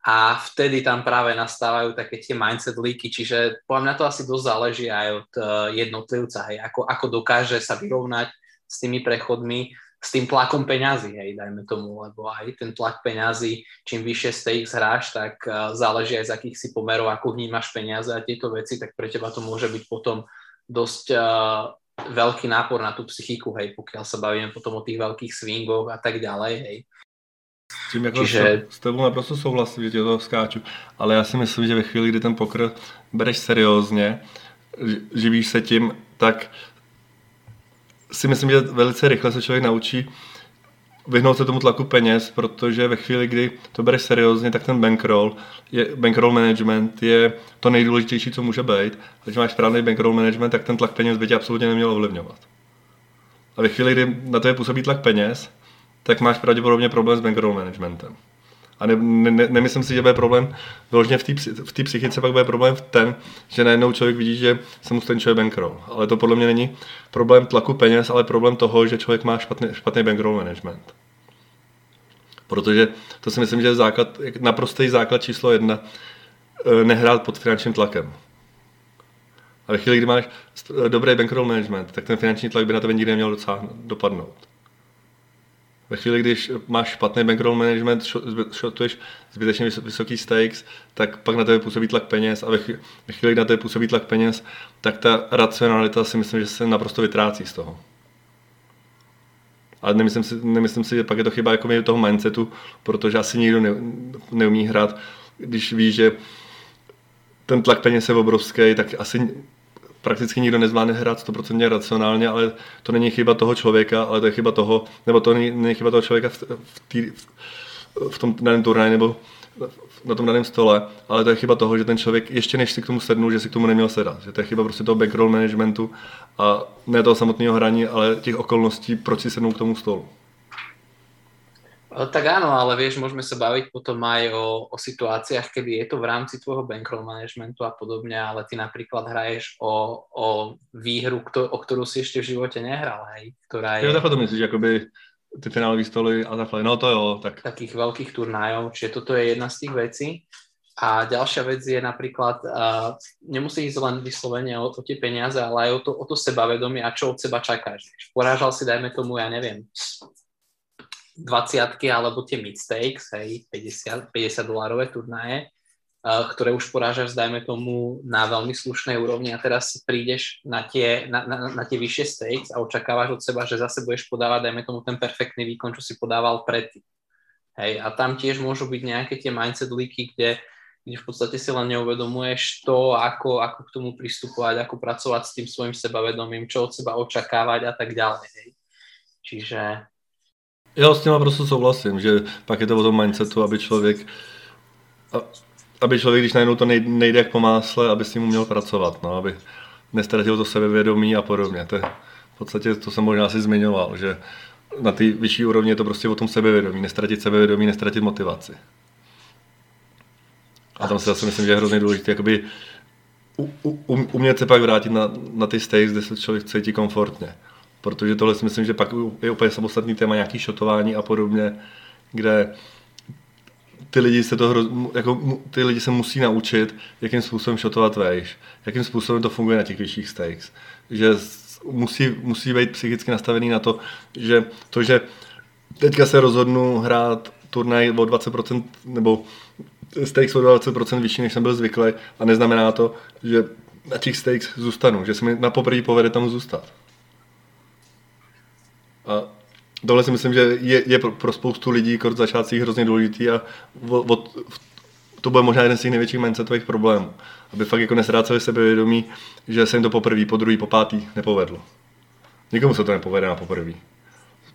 A vtedy tam práve nastávajú také tie mindset líky, čiže podľa mňa to asi dosť záleží aj od uh, jednotlivca, hej, ako, ako dokáže sa vyrovnať s tými prechodmi, s tým tlakom peňazí, hej, dajme tomu, lebo aj ten tlak peňazí, čím vyššie stakes hráš, tak uh, záleží aj z akých si pomerov, ako vnímaš peniaze a tieto veci, tak pre teba to môže byť potom dosť uh, veľký nápor na tú psychiku, hej, pokiaľ sa bavíme potom o tých veľkých swingoch a tak ďalej, hej. S tím jako Čiže... s tebou naprosto souhlasím, že tě to skáču, ale já si myslím, že ve chvíli, kdy ten pokr bereš seriózně, živíš se tím, tak si myslím, že velice rychle se člověk naučí vyhnout se tomu tlaku peněz, protože ve chvíli, kdy to bereš seriózně, tak ten bankroll, je, bankroll management je to nejdůležitější, co může být. Když máš správný bankroll management, tak ten tlak peněz by tě absolutně neměl ovlivňovat. A ve chvíli, kdy na to je působí tlak peněz, tak máš pravděpodobně problém s bankroll managementem. A ne, ne, nemyslím si, že bude problém vyloženě v té v psychice, pak bude problém v ten, že najednou člověk vidí, že se mu stenčuje bankroll. Ale to podle mě není problém tlaku peněz, ale problém toho, že člověk má špatný, špatný bankroll management. Protože to si myslím, že je základ, naprostý základ číslo jedna, eh, nehrát pod finančním tlakem. A ve chvíli, kdy máš dobrý bankroll management, tak ten finanční tlak by na tebe nikdy neměl dopadnout. Ve chvíli, když máš špatný bankroll management, shotuješ zbytečně vysoký stakes, tak pak na tebe působí tlak peněz a ve chvíli, kdy na tebe působí tlak peněz, tak ta racionalita si myslím, že se naprosto vytrácí z toho. Ale nemyslím si, nemyslím si, že pak je to chyba jako toho mindsetu, protože asi nikdo ne, neumí hrát, když ví, že ten tlak peněz je obrovský, tak asi prakticky nikdo nezvládne hrát 100% racionálně, ale to není chyba toho člověka, ale to je chyba toho, nebo to není, není chyba toho člověka v, v, tý, v, tom daném turnaji nebo na tom daném stole, ale to je chyba toho, že ten člověk ještě než si k tomu sednul, že si k tomu neměl sedat. Že to je chyba prostě toho backroll managementu a ne toho samotného hraní, ale těch okolností, proč si sednul k tomu stolu. Tak áno, ale vieš, môžeme sa baviť potom aj o, o situáciách, kedy je to v rámci tvojho bankroll managementu a podobne, ale ty napríklad hraješ o, o výhru, kto, o ktorú si ešte v živote nehral, hej, ktorá je... Jo, takhle to myslíš, akoby ty finálové stoly a takhle, no to jo, tak. Takých veľkých turnajov, čiže toto je jedna z tých vecí. A ďalšia vec je napríklad, uh, nemusí ísť len vyslovene o, o tie peniaze, ale aj o to, o to sebavedomie a čo od seba čakáš. Porážal si, dajme tomu, ja neviem, 20 alebo tie midstakes, hej, 50, 50 dolárové turnaje, uh, ktoré už porážaš, dajme tomu, na veľmi slušnej úrovni a teraz prídeš na tie, na, na, na tie vyššie stakes a očakávaš od seba, že zase budeš podávať, dajme tomu, ten perfektný výkon, čo si podával predtým. Hej, a tam tiež môžu byť nejaké tie mindset leaky, kde, kde v podstate si len neuvedomuješ to, ako, ako k tomu pristupovať, ako pracovať s tým svojim sebavedomím, čo od seba očakávať a tak ďalej. Hej. Čiže já s tím prostě souhlasím, že pak je to o tom mindsetu, aby člověk, aby člověk, když najednou to nejde jak po másle, aby s tím uměl pracovat, no, aby nestratil to sebevědomí a podobně. To je, V podstatě to jsem možná asi zmiňoval, že na ty vyšší úrovni je to prostě o tom sebevědomí, nestratit sebevědomí, nestratit motivaci. A tam si zase myslím, že je hrozně důležité jakoby u, u, umět se pak vrátit na, na ty stage, kde se člověk cítí komfortně. Protože tohle si myslím, že pak je úplně samostatný téma nějaký šotování a podobně, kde ty lidi se to hroz, jako, ty lidi se musí naučit, jakým způsobem šotovat vejš, jakým způsobem to funguje na těch vyšších stakes. Že musí, musí být psychicky nastavený na to, že to, že teďka se rozhodnu hrát turnaj o 20% nebo stakes o 20% vyšší, než jsem byl zvyklý a neznamená to, že na těch stakes zůstanu, že se mi na poprvé povede tam zůstat. A tohle si myslím, že je, je pro, spoustu lidí jako začátcích hrozně důležitý a od, to bude možná jeden z těch největších mindsetových problémů. Aby fakt jako nesráceli sebevědomí, že se jim to poprvé, po druhý, po pátý nepovedlo. Nikomu se to nepovede na poprvé.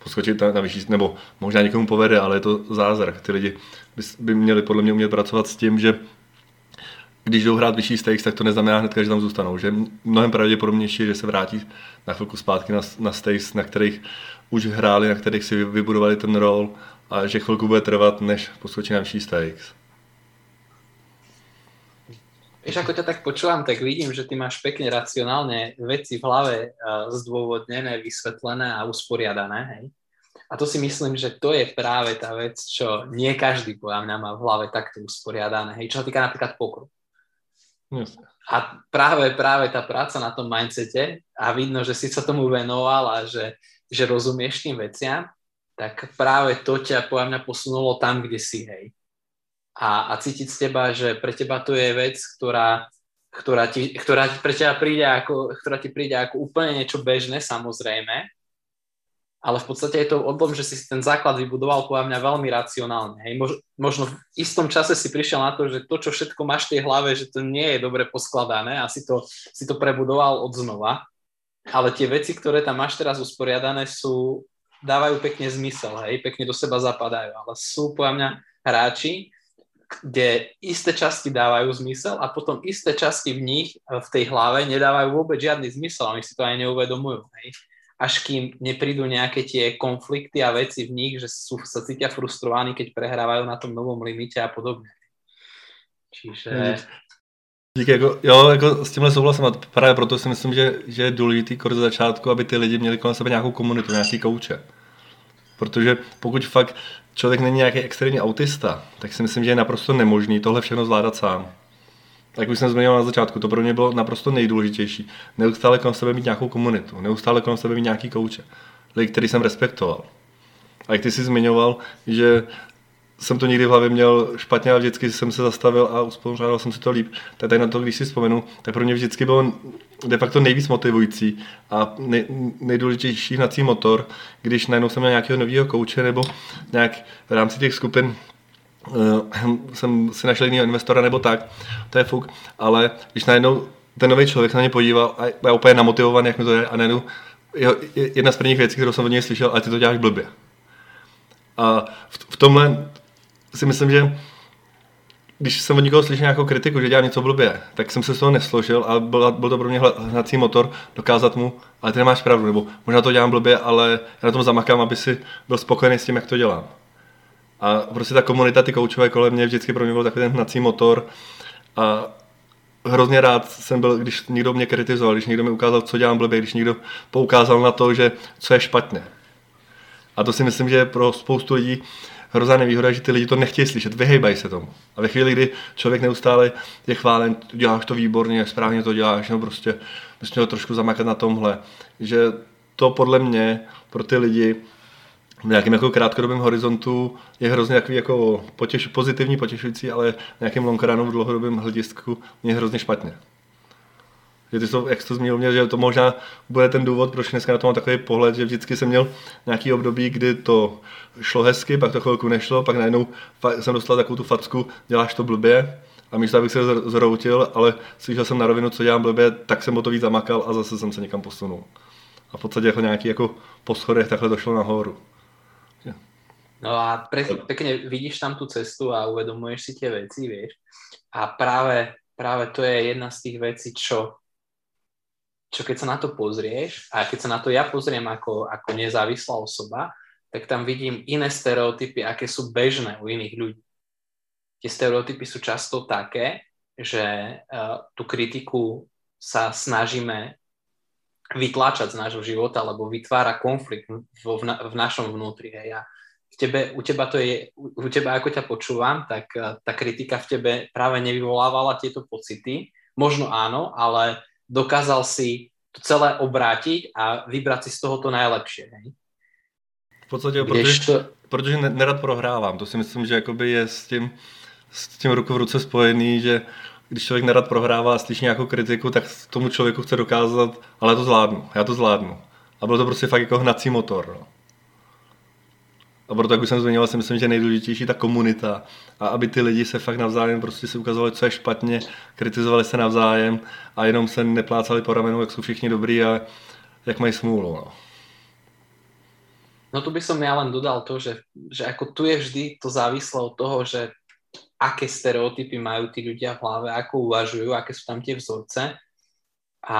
Poskočit na, na vyšší, nebo možná někomu povede, ale je to zázrak. Ty lidi by, by měli podle mě umět pracovat s tím, že když jdou hrát vyšší stakes, tak to neznamená hned, že tam zůstanou. Že mnohem pravděpodobnější, že se vrátí na chvilku zpátky na, na stakes, na kterých už hráli, na kterých si vybudovali ten rol a že chvilku bude trvat, než poskočí na vyšší stakes. Vieš, ako ťa tak počúvam, tak vidím, že ty máš pekne racionálne veci v hlave uh, zdôvodnené, vysvetlené a usporiadané, hej? A to si myslím, že to je práve tá vec, čo nie každý podľa mňa má v hlave takto usporiadané, hej? Čo sa týka napríklad pokru. Yes. A práve, práve tá práca na tom mindsete a vidno, že si sa tomu venoval a že, že rozumieš tým veciam, tak práve to ťa podľa mňa posunulo tam, kde si, hej a, a cítiť z teba, že pre teba to je vec, ktorá, ktorá, ti, ktorá pre teba príde ako, ktorá ti príde ako úplne niečo bežné, samozrejme, ale v podstate je to o tom, že si ten základ vybudoval podľa mňa veľmi racionálne. Hej. Mož, možno v istom čase si prišiel na to, že to, čo všetko máš v tej hlave, že to nie je dobre poskladané a si to, si to prebudoval od znova. Ale tie veci, ktoré tam máš teraz usporiadané, sú, dávajú pekne zmysel, hej, pekne do seba zapadajú. Ale sú podľa mňa hráči, kde isté časti dávajú zmysel a potom isté časti v nich, v tej hlave, nedávajú vôbec žiadny zmysel a oni si to aj neuvedomujú. Hej? Až kým neprídu nejaké tie konflikty a veci v nich, že sú, sa cítia frustrovaní, keď prehrávajú na tom novom limite a podobne. Čiže... Díky, jako, jo, jako s tímhle souhlasím a právě proto si myslím, že, že je důležitý kurz začátku, aby ty lidi měli kolem sebe nějakou komunitu, nějaký kouče. Protože pokud fakt člověk není nějaký extrémní autista, tak si myslím, že je naprosto nemožný tohle všechno zvládat sám. Jak už jsem zmiňoval na začátku, to pro mě bylo naprosto nejdůležitější. Neustále kolem sebe mít nějakou komunitu, neustále kolem sebe mít nějaký kouče, lidi, který jsem respektoval. A jak ty jsi zmiňoval, že jsem to nikdy v hlavě měl špatně a vždycky jsem se zastavil a uspořádal jsem si to líp. Tak tady na to, když si vzpomenu, tak pro mě vždycky bylo de facto nejvíc motivující a nej, nejdůležitější hnací motor, když najednou jsem měl nějakého nového kouče nebo nějak v rámci těch skupin uh, jsem si našel jiného investora nebo tak, to je fuk, ale když najednou ten nový člověk na ně podíval a je úplně namotivovaný, jak mi to je a najednou jedna z prvních věcí, kterou jsem od něj slyšel, ale ty to děláš blbě. A v, v tomhle si myslím, že když jsem od někoho slyšel nějakou kritiku, že dělá něco blbě, tak jsem se z toho nesložil a byl, byl to pro mě hnací motor dokázat mu, ale ty nemáš pravdu, nebo možná to dělám blbě, ale já na tom zamakám, aby si byl spokojený s tím, jak to dělám. A prostě ta komunita, ty koučové kolem mě vždycky pro mě byl takový ten hnací motor a hrozně rád jsem byl, když někdo mě kritizoval, když někdo mi ukázal, co dělám blbě, když někdo poukázal na to, že co je špatně. A to si myslím, že pro spoustu lidí hrozná nevýhoda, že ty lidi to nechtějí slyšet, vyhejbají se tomu. A ve chvíli, kdy člověk neustále je chválen, děláš to výborně, správně to děláš, no prostě bys měl trošku zamakat na tomhle, že to podle mě pro ty lidi v nějakém jako krátkodobém horizontu je hrozně takový jako potěš, pozitivní, potěšující, ale v nějakém v dlouhodobém hledisku je hrozně špatně. Že ty jsou, jak jsi to zmínil mě, že to možná bude ten důvod, proč dneska na to mám takový pohled, že vždycky jsem měl nějaký období, kdy to šlo hezky, pak to chvilku nešlo, pak najednou jsem dostal takovou tu facku, děláš to blbě, a místo, abych se zroutil, ale slyšel jsem na rovinu, co dělám blbě, tak jsem o to víc zamakal a zase jsem se někam posunul. A v podstatě jako nějaký jako po schodech takhle to šlo nahoru. No a pekne vidíš tam tu cestu a uvedomuješ si tie veci, vieš. A práve, práve to je jedna z tých vecí, čo čo keď sa na to pozrieš, a keď sa na to ja pozriem ako, ako nezávislá osoba, tak tam vidím iné stereotypy, aké sú bežné u iných ľudí. Tie stereotypy sú často také, že uh, tú kritiku sa snažíme vytláčať z nášho života, lebo vytvára konflikt vo, v, na, v našom vnútri. Hej. A v tebe, u teba to je, u teba ako ťa počúvam, tak uh, tá kritika v tebe práve nevyvolávala tieto pocity. Možno áno, ale dokázal si to celé obrátiť a vybrať si z toho to najlepšie. Hej? V podstatě, protože, to... protože nerad prohrávám. To si myslím, že jakoby je s tím, s tím ruku v ruce spojený, že když člověk nerad prohrává a slyší nějakou kritiku, tak tomu člověku chce dokázat, ale já to zvládnu, já to zvládnu. A bylo to prostě fakt jako hnací motor. No. A proto, jak už jsem zmiňoval, si myslím, že nejdůležitější ta komunita. A aby ty lidi se fakt navzájem prostě si ukazovali, co je špatně, kritizovali se navzájem a jenom se neplácali po ramenu, jak jsou všichni dobrý a jak mají smůlu. No. No tu by som ja len dodal to, že, že ako tu je vždy to závislé od toho, že aké stereotypy majú tí ľudia v hlave, ako uvažujú, aké sú tam tie vzorce. A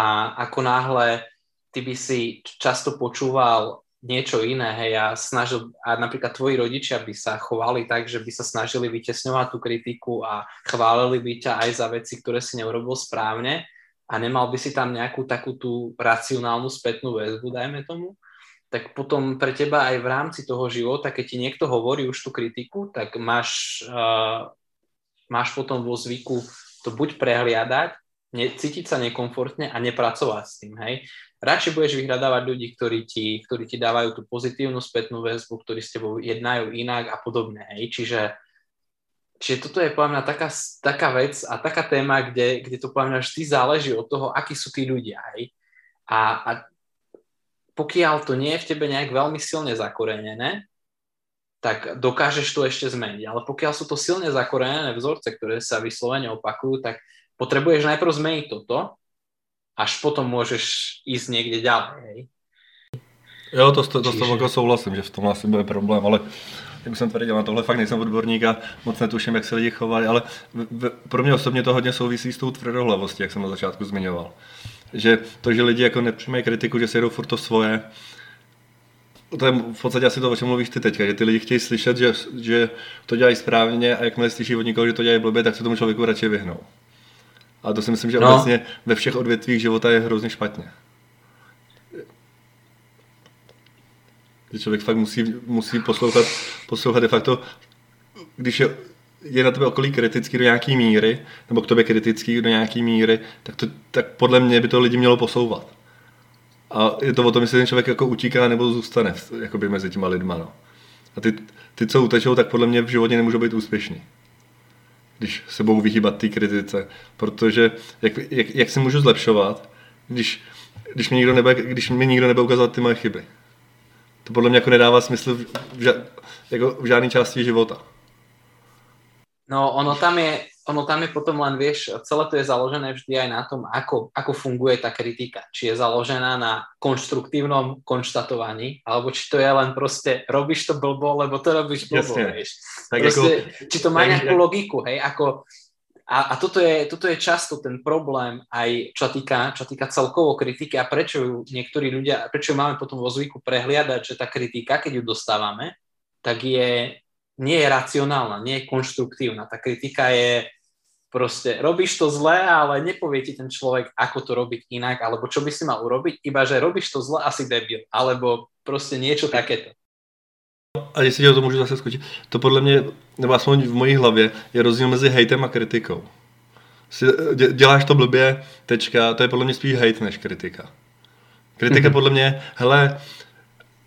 ako náhle ty by si často počúval niečo iné, hej, a snažil, a napríklad tvoji rodičia by sa chovali tak, že by sa snažili vytesňovať tú kritiku a chválili by ťa aj za veci, ktoré si neurobil správne a nemal by si tam nejakú takú tú racionálnu spätnú väzbu, dajme tomu, tak potom pre teba aj v rámci toho života, keď ti niekto hovorí už tú kritiku, tak máš, uh, máš potom vo zvyku to buď prehliadať, ne, cítiť sa nekomfortne a nepracovať s tým, hej radšej budeš vyhľadávať ľudí, ktorí ti, ktorí ti dávajú tú pozitívnu spätnú väzbu, ktorí s tebou jednajú inak a podobne. Hej. Čiže, čiže toto je podľa mňa taká, taká vec a taká téma, kde, kde to podľa mňa vždy záleží od toho, akí sú tí ľudia. Hej. A, a pokiaľ to nie je v tebe nejak veľmi silne zakorenené, tak dokážeš to ešte zmeniť. Ale pokiaľ sú to silne zakorenené vzorce, ktoré sa vyslovene opakujú, tak potrebuješ najprv zmeniť toto až potom můžeš jít někde ďalej, hej. Jo, to, to, to Čiže... s jako souhlasím, že v tom asi bude problém, ale jak jsem tvrdil, na tohle fakt nejsem odborník a moc netuším, jak se lidi chovají, ale v, v, pro mě osobně to hodně souvisí s tou tvrdohlavostí, jak jsem na začátku zmiňoval. Že to, že lidi jako nepřijímají kritiku, že si jedou furt to svoje, to je v podstatě asi to, o čem mluvíš ty teďka, že ty lidi chtějí slyšet, že, že to dělají správně a jakmile slyší od někoho, že to dělají blbě, tak se tomu člověku radši vyhnou. A to si myslím, že no. obecně ve všech odvětvích života je hrozně špatně. Že člověk fakt musí, musí poslouchat, poslouchat de facto, když je, je na tebe okolí kritický do nějaký míry, nebo k tobě kritický do nějaký míry, tak, to, tak podle mě by to lidi mělo posouvat. A je to o tom, jestli ten člověk jako utíká nebo zůstane jakoby mezi těma lidma. No. A ty, ty, co utečou, tak podle mě v životě nemůžou být úspěšní když se budou vyhýbat té kritice, protože jak, jak, jak se můžu zlepšovat, když, když, mi nikdo nebude, když mi nikdo nebude ukazovat ty moje chyby. To podle mě jako nedává smysl v, v, jako v žádné části života. No ono tam je, ono tam je potom len, vieš, celé to je založené vždy aj na tom, ako, ako funguje tá kritika. Či je založená na konštruktívnom konštatovaní, alebo či to je len proste, robíš to blbo, lebo to robíš blbo, Jasne. vieš. Tak proste, ako, či to má nejakú logiku, hej, ako a, a toto, je, toto je často ten problém aj čo týka, čo týka celkovo kritiky a prečo ju niektorí ľudia, prečo ju máme potom vo zvyku prehliadať, že tá kritika, keď ju dostávame, tak je nie je racionálna, nie je konštruktívna. Tá kritika je proste, robíš to zle, ale nepovie ti ten človek, ako to robiť inak, alebo čo by si mal urobiť, iba že robíš to zle, asi debil, alebo prostě niečo takéto. A jestli to můžu zase skočit, to podle mě, nebo aspoň v mojí hlavě, je rozdíl mezi hejtem a kritikou. Děláš to blbě, tečka, to je podle mě spíš hejt než kritika. Kritika mm-hmm. podle mě, hele,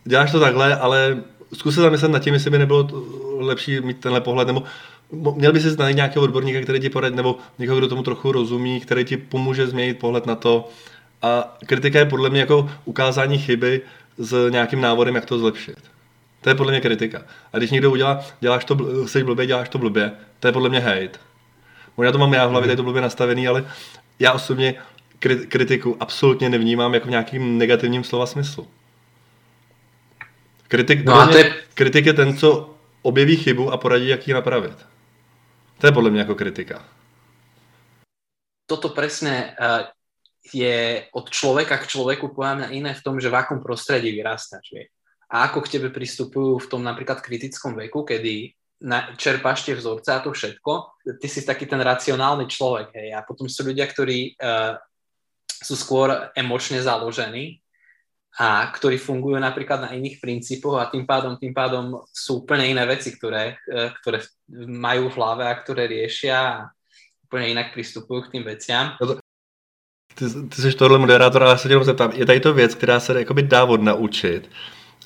děláš to takhle, ale zkus se zamyslet nad tím, jestli by nebylo lepší mít tenhle pohled, nebo měl by si najít nějakého odborníka, který ti poradí, nebo někoho, kdo tomu trochu rozumí, který ti pomůže změnit pohled na to. A kritika je podle mě jako ukázání chyby s nějakým návodem, jak to zlepšit. To je podle mě kritika. A když někdo udělá, děláš to, jsi blbě, děláš to blbě, to je podle mě hate. Možná to mám já v hlavě, tady to blbě nastavený, ale já osobně kritiku absolutně nevnímám jako v nějakým negativním slova smyslu. Kritik, no a to je... kritik je ten, co objeví chybu a poradí, jak ji napravit. To je podle mě jako kritika. Toto presne, uh, je od človeka k človeku podľa mňa iné v tom, že v akom prostredí vyrastáš, vie. A ako k tebe pristupujú v tom napríklad kritickom veku, kedy na, čerpáš tie vzorce a to všetko, ty si taký ten racionálny človek, hej. A potom sú ľudia, ktorí uh, sú skôr emočne založení a ktorí fungujú napríklad na iných princípoch a tým pádom, tým pádom sú úplne iné veci, ktoré, e, ktoré majú v hlave a ktoré riešia a úplne inak pristupujú k tým veciam. Ty, ty jsi tohle moderátor, ale já se tě zeptám, je tady to věc, která se jakoby dá odnaučit,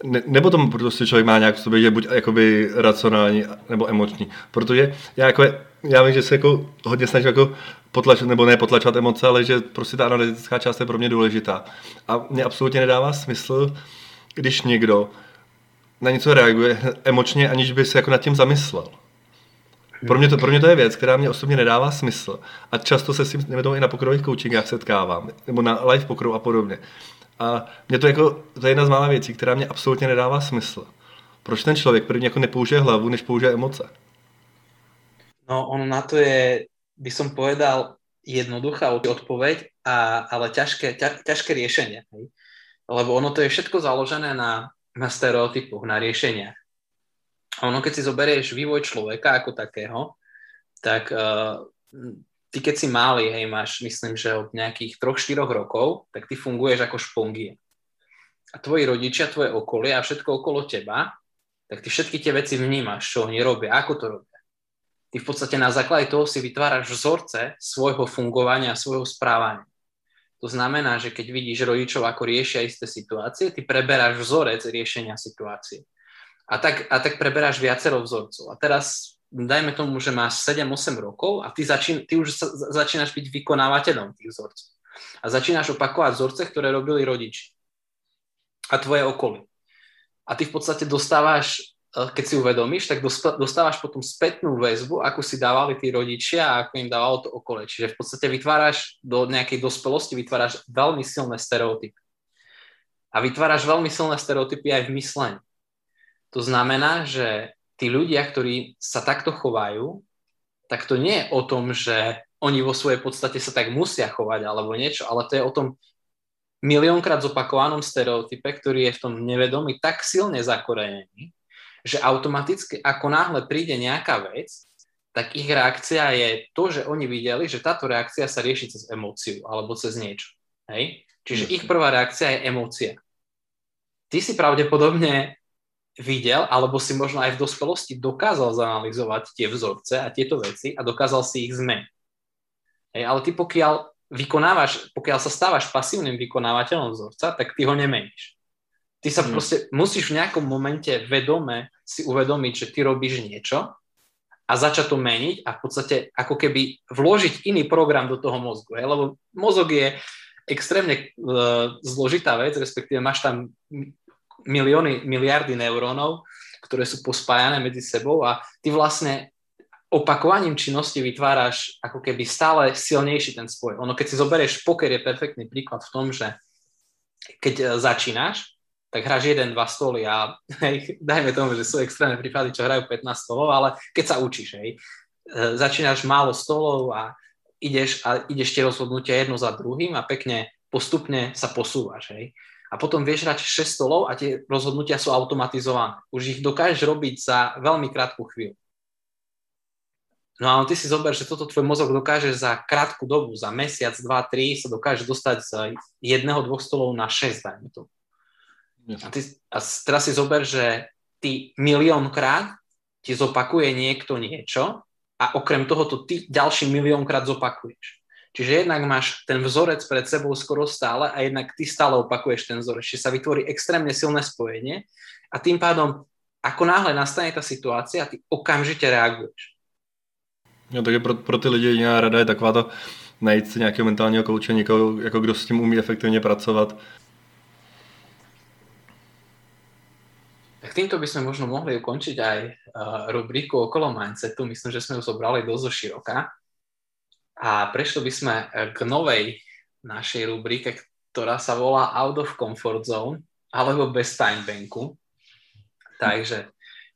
ne, nebo tomu prostě člověk má nějak v sobě, že buď jakoby racionální nebo emoční, protože já jako, já vím, že se jako hodně snažím jako potlačovat, nebo ne potlačovat emoce, ale že prostě ta analytická část je pro mě důležitá. A mě absolutně nedává smysl, když někdo na něco reaguje emočně, aniž by se jako nad tím zamyslel. Pro mě, to, pro mě to je věc, která mě osobně nedává smysl. A často se s tím nevědomí i na pokrových coachingách setkávám, nebo na live pokrovu a podobně. A mě to jako, to je jedna z mála věcí, která mě absolutně nedává smysl. Proč ten člověk prvně jako nepoužije hlavu, než použije emoce? No, ono na to je by som povedal jednoduchá odpoveď, a, ale ťažké, ťa, ťažké riešenie. Hej? Lebo ono to je všetko založené na, na stereotypoch, na riešeniach. A ono, keď si zoberieš vývoj človeka ako takého, tak uh, ty keď si malý, hej, máš, myslím, že od nejakých 3-4 rokov, tak ty funguješ ako špongie. A tvoji rodičia, tvoje okolie a všetko okolo teba, tak ty všetky tie veci vnímaš, čo oni robia, ako to robia ty v podstate na základe toho si vytváraš vzorce svojho fungovania, svojho správania. To znamená, že keď vidíš rodičov, ako riešia isté situácie, ty preberáš vzorec riešenia situácie. A tak, a tak preberáš viacero vzorcov. A teraz dajme tomu, že máš 7-8 rokov a ty, začín, ty už sa, začínaš byť vykonávateľom tých vzorcov. A začínaš opakovať vzorce, ktoré robili rodiči a tvoje okolie. A ty v podstate dostávaš Eh, keď si uvedomíš, tak dostávaš potom spätnú väzbu, ako si dávali tí rodičia a ako im dávalo to okolie. Čiže v podstate vytváraš do nejakej dospelosti, vytváraš veľmi silné stereotypy. A vytváraš veľmi silné stereotypy aj v myslení. To znamená, že tí ľudia, ktorí sa takto chovajú, tak to nie je o tom, že oni vo svojej podstate sa tak musia chovať alebo niečo, ale to je o tom miliónkrát zopakovanom stereotype, ktorý je v tom nevedomí tak silne zakorenený, že automaticky, ako náhle príde nejaká vec, tak ich reakcia je to, že oni videli, že táto reakcia sa rieši cez emóciu alebo cez niečo. Hej? Čiže ich prvá reakcia je emócia. Ty si pravdepodobne videl, alebo si možno aj v dospelosti dokázal zanalizovať tie vzorce a tieto veci a dokázal si ich zmeniť. Hej, ale ty pokiaľ vykonávaš, pokiaľ sa stávaš pasívnym vykonávateľom vzorca, tak ty ho nemeníš. Ty sa hmm. proste musíš v nejakom momente vedome si uvedomiť, že ty robíš niečo a začať to meniť a v podstate ako keby vložiť iný program do toho mozgu. Hej? Lebo mozog je extrémne uh, zložitá vec, respektíve máš tam milióny, miliardy neurónov, ktoré sú pospájané medzi sebou a ty vlastne opakovaním činnosti vytváraš ako keby stále silnejší ten spoj. Ono, keď si zoberieš, poker je perfektný príklad v tom, že keď uh, začínaš, tak hráš jeden, dva stoly a hej, dajme tomu, že sú extrémne prípady, čo hrajú 15 stolov, ale keď sa učíš, hej, e, začínaš málo stolov a ideš a ideš tie rozhodnutia jedno za druhým a pekne postupne sa posúvaš, hej. A potom vieš hrať 6 stolov a tie rozhodnutia sú automatizované. Už ich dokážeš robiť za veľmi krátku chvíľu. No a ty si zober, že toto tvoj mozog dokáže za krátku dobu, za mesiac, dva, tri sa dokáže dostať z jedného, dvoch stolov na 6, dajme A, ty, a teraz si zober, že ty miliónkrát ti zopakuje niekto niečo a okrem toho to ty ďalší miliónkrát zopakuješ. Čiže jednak máš ten vzorec pred sebou skoro stále a jednak ty stále opakuješ ten vzorec. Čiže sa vytvorí extrémne silné spojenie a tým pádom, ako náhle nastane ta situácia, ty okamžite reaguješ. No, takže pro, pro ty lidi jediná rada je taková to najít si nějakého mentálního kouče, někoho, jako kdo s tím umí efektivně pracovat Tak týmto by sme možno mohli ukončiť aj rubriku okolo mindsetu. Myslím, že sme ju zobrali dosť široka. A prešli by sme eh, k novej našej rubrike, ktorá sa volá Out of Comfort Zone alebo bez time banku. Takže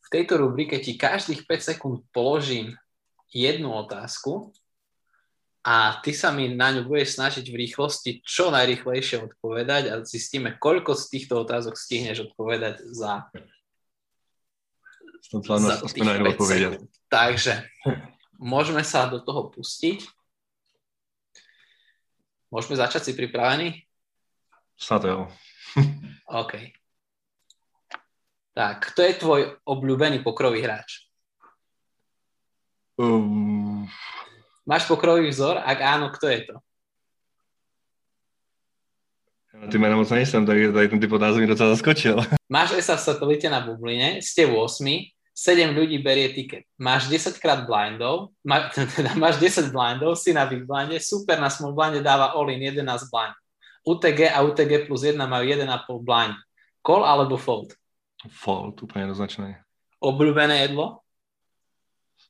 v tejto rubrike ti každých 5 sekúnd položím jednu otázku a ty sa mi na ňu budeš snažiť v rýchlosti čo najrýchlejšie odpovedať a zistíme, koľko z týchto otázok stihneš odpovedať za, Som 5 sekúnd. Takže môžeme sa do toho pustiť. Môžeme začať si pripravení? Snad jo. OK. Tak, kto je tvoj obľúbený pokrový hráč? Um, Máš pokrový vzor? Ak áno, kto je to? ty jména moc nejsem, tak tady ten typ otázky mě docela zaskočil. Máš sa v satelite na bubline, ste 8, 7 ľudí berie tiket. Máš 10 krát blindov, má, teda máš 10 blindov, si na big blinde, super na small blinde dáva all in 11 blind. UTG a UTG plus 1 majú 1,5 blind. Call alebo fold? Fold, úplně jednoznačný. Obľúbené jedlo?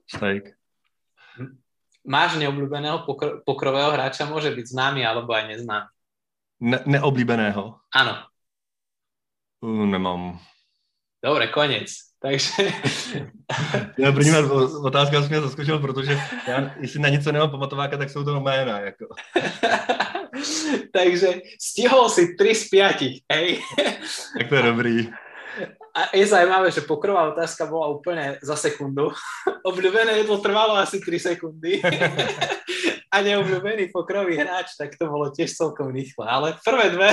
Steak. Máš neobľúbeného pokro- pokrového hráča, môže byť známy alebo aj neznámy. Ne, neoblíbeného? Áno. Uh, nemám. Dobre, konec. Takže... Já první otázka jsem mě zaskočil, protože já, jestli na něco nemám pamatováka, tak jsou to jména. Jako. Takže stihol si 3 z 5, hej? tak to je dobrý. A je zaujímavé, že pokrová otázka bola úplne za sekundu. Obľúbené jedlo trvalo asi 3 sekundy. A neobľúbený pokrový hráč, tak to bolo tiež celkom rýchle. Ale prvé dve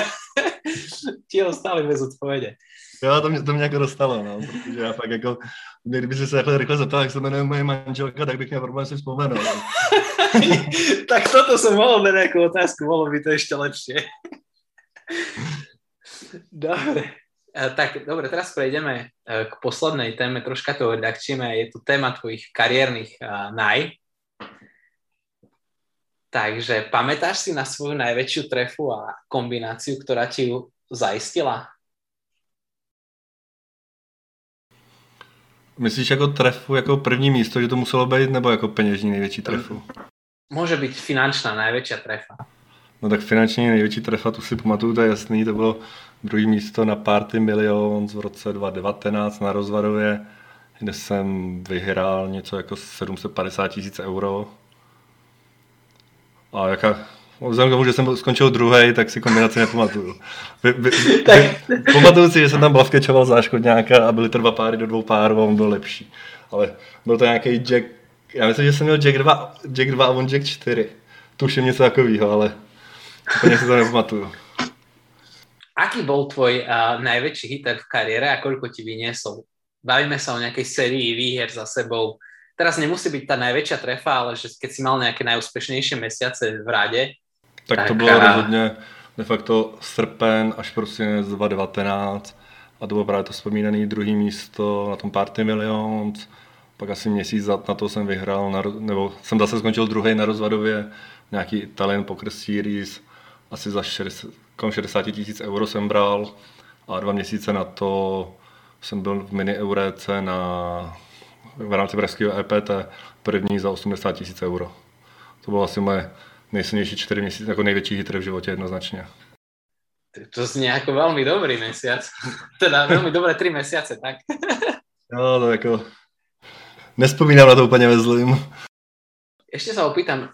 ti ostali bez odpovede. Jo, to mě, to mě jako dostalo, no, protože já fakt jako, kdyby si se takhle rychle zeptal, jak se jmenuje moje manželka, tak bych měl problém si vzpomenout. tak toto som mohol na nejakú otázku, bolo by to ešte lepšie. Dobre. E, tak dobre, teraz prejdeme e, k poslednej téme, troška to odľahčíme, je tu téma tvojich kariérnych uh, naj. Takže pamätáš si na svoju najväčšiu trefu a kombináciu, ktorá ti ju zaistila? Myslíš jako trefu, jako první místo, že to muselo být, nebo jako peněžní největší trefu? Může být finančná největší trefa. No tak finanční největší trefa, tu si pamatuju, to je jasný, to bylo druhý místo na Party Millions v roce 2019 na Rozvarově, kde jsem vyhrál něco jako 750 tisíc euro. A jaká, Vzhledem k tomu, že jsem skončil druhý, tak si kombinaci nepamatuju. Vy, vy, vy, pamatuju si, že jsem tam blavkečoval záškodňáka a byly to dva páry do dvou párů a on byl lepší. Ale byl to nějaký Jack, já myslím, že jsem měl Jack 2, Jack 2 a on Jack 4. Tuším něco takového, ale úplně si to nepamatuju. Aký bol tvoj uh, najväčší hitter v kariére a koľko ti vyniesol? Bavíme sa o nejakej sérii výher za sebou. Teraz nemusí byť tá najväčšia trefa, ale že keď si mal nejaké najúspešnejšie mesiace v rade, tak, tak to bylo a... rozhodně de facto srpen až prosinec 2019 a to bylo právě to vzpomínané druhé místo na tom Party Millions. Pak asi měsíc na to jsem vyhrál, na, nebo jsem zase skončil druhý na rozvadově, nějaký Italian Poker Series, asi za 60, 60 tisíc euro jsem bral. A dva měsíce na to jsem byl v mini Euréce na, v rámci pražského EPT první za 80 tisíc euro. To bylo asi moje nejsilnější čtyři měsíce, jako největší hitr v životě jednoznačně. To zní jako velmi dobrý mesiac. teda velmi dobré tři měsíce, tak? no, to jako... Nespomínám na to úplně ve zlým. Ještě se opýtam,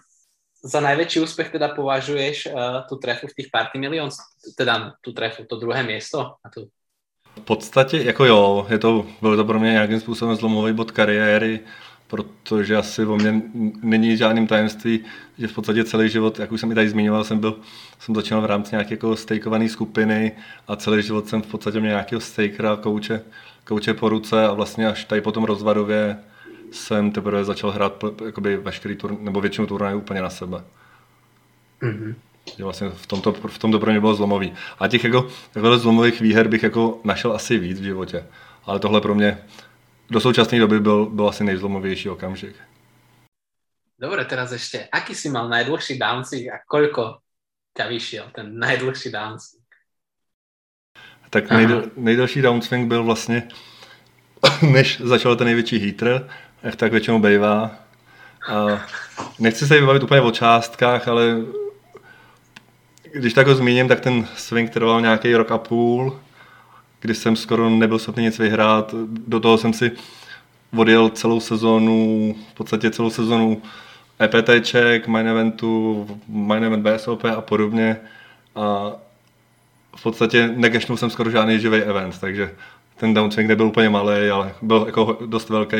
za největší úspěch teda považuješ uh, tu trefu v těch Party Millions, teda tu trefu, to druhé město? A tu... V podstatě, jako jo, je to, bylo to pro mě nějakým způsobem zlomový bod kariéry protože asi o mě není žádným tajemství, že v podstatě celý život, jak už jsem i tady zmiňoval, jsem byl, jsem začínal v rámci nějaké jako stejkované skupiny a celý život jsem v podstatě měl nějakého stejkera, kouče, kouče po ruce a vlastně až tady po tom rozvadově jsem teprve začal hrát jakoby veškerý tur, nebo většinu turnajů úplně na sebe. Mm-hmm. Že vlastně v tomto, v tomto pro mě bylo zlomový. A těch jako, zlomových výher bych jako našel asi víc v životě. Ale tohle pro mě do současné doby byl, byl asi nejzlomovější okamžik. Dobre, teraz ešte, aký si mal najdlhší downswing a koľko ťa vyšiel ten najdlhší downswing? Tak nejdl, nejdelší downswing byl vlastně, než začal ten největší heater, jak tak většinou bývá. A nechci se bavit úplně o částkách, ale když tak ho zmíním, tak ten swing trval nějaký rok a půl kdy jsem skoro nebyl schopný nic vyhrát. Do toho jsem si odjel celou sezonu, v podstatě celou sezonu EPTček, main eventu, main event BSOP a podobně. A v podstatě negašnul jsem skoro žádný živý event, takže ten downswing nebyl úplně malý, ale byl jako dost velký,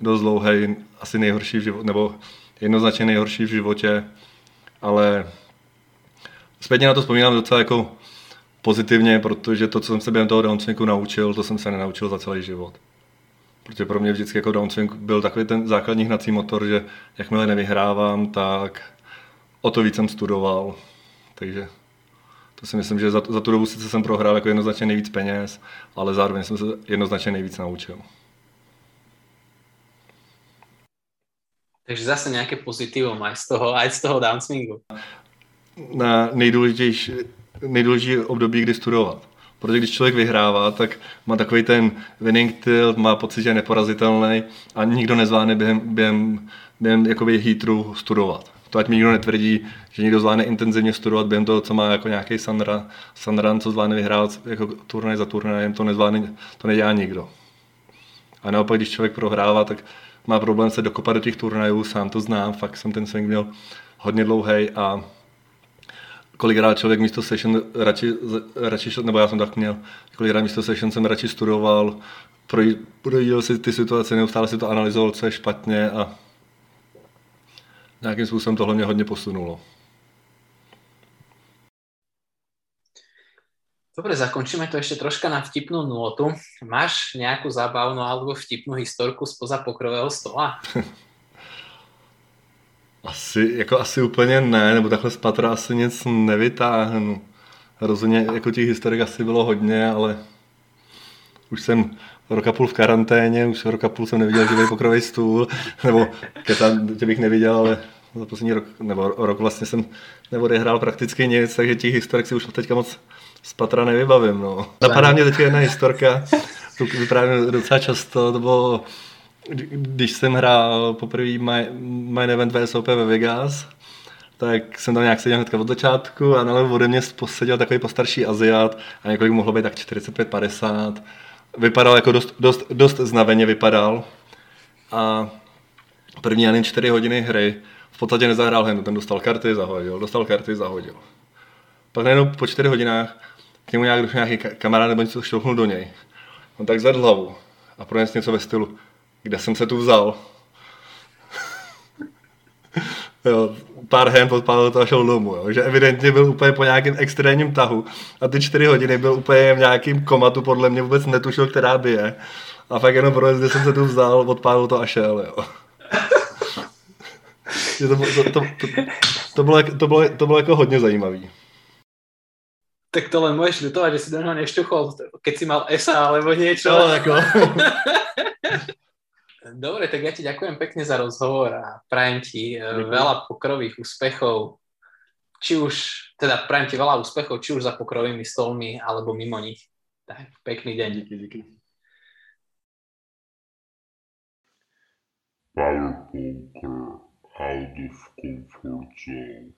dost dlouhý, asi nejhorší v životě, nebo jednoznačně nejhorší v životě, ale zpětně na to vzpomínám docela jako pozitivně, protože to, co jsem se během toho downswingu naučil, to jsem se nenaučil za celý život. Protože pro mě vždycky jako downswing byl takový ten základní hnací motor, že jakmile nevyhrávám, tak o to víc jsem studoval. Takže to si myslím, že za, za tu dobu sice jsem prohrál jako jednoznačně nejvíc peněz, ale zároveň jsem se jednoznačně nejvíc naučil. Takže zase nějaké pozitivum aj z toho, aj z toho downswingu. Na nejdůležitější, nejdůležitější období, kdy studovat. Protože když člověk vyhrává, tak má takový ten winning tilt, má pocit, že je neporazitelný a nikdo nezvládne během, během, během jakoby heatru studovat. To ať mi nikdo netvrdí, že někdo zvládne intenzivně studovat během toho, co má jako nějaký Sandra, Sandran, co zvládne vyhrát jako turnaj za turnajem, to nezvládne, to nedělá nikdo. A naopak, když člověk prohrává, tak má problém se dokopat do těch turnajů, sám to znám, fakt jsem ten swing měl hodně dlouhý a kolikrát člověk místo session radši, radši šel, nebo já jsem tak měl, kolikrát místo session jsem radši studoval, projížděl si ty situace, neustále si to analyzoval, co je špatně a nějakým způsobem tohle mě hodně posunulo. Dobre, zakončíme to ešte troška na vtipnú notu. Máš nejakú zábavnú alebo vtipnú historku spoza pokrového stola? Asi, jako asi úplně ne, nebo takhle z patra asi nic nevytáhnu. Rozhodně jako těch historik asi bylo hodně, ale už jsem roka půl v karanténě, už roka půl jsem neviděl živý pokrový stůl, nebo ketan, tě bych neviděl, ale za poslední rok, nebo rok vlastně jsem neodehrál prakticky nic, takže těch historik si už teďka moc z patra nevybavím. No. Napadá mě teď jedna historka, tu vyprávím docela často, to bylo když jsem hrál poprvé my event VSOP ve Vegas, tak jsem tam nějak seděl hnedka od začátku a nalevo ode mě poseděl takový postarší Aziat a několik mohlo být tak 45-50. Vypadal jako dost, dost, dost znaveně vypadal. A první ani čtyři hodiny hry v podstatě nezahrál hned, ten dostal karty, zahodil, dostal karty, zahodil. Pak najednou po čtyři hodinách k němu nějak došel nějaký kamarád nebo něco šťouchnul do něj. On tak zvedl hlavu a pronesl něco ve stylu, kde jsem se tu vzal. jo, pár hen odpálil to a šel domů, jo. že evidentně byl úplně po nějakém extrémním tahu a ty čtyři hodiny byl úplně v nějakým komatu, podle mě vůbec netušil, která by je. A fakt jenom pro kde jsem se tu vzal, odpálil to a šel, jo. to, to, to, to, to, bylo, to, bylo, to bylo jako hodně zajímavý. Tak to len môžeš ľutovať, že si do neho nešťuchol, keď si mal ESA alebo niečo. No, ako. Dobre, tak ja ti ďakujem pekne za rozhovor a prajem ti Ďakujem. veľa pokrových úspechov. Či už, teda prajem ti veľa úspechov, či už za pokrovými stolmi, alebo mimo nich. Tak, pekný deň. Díky, díky. Power Poker out of comfort zone.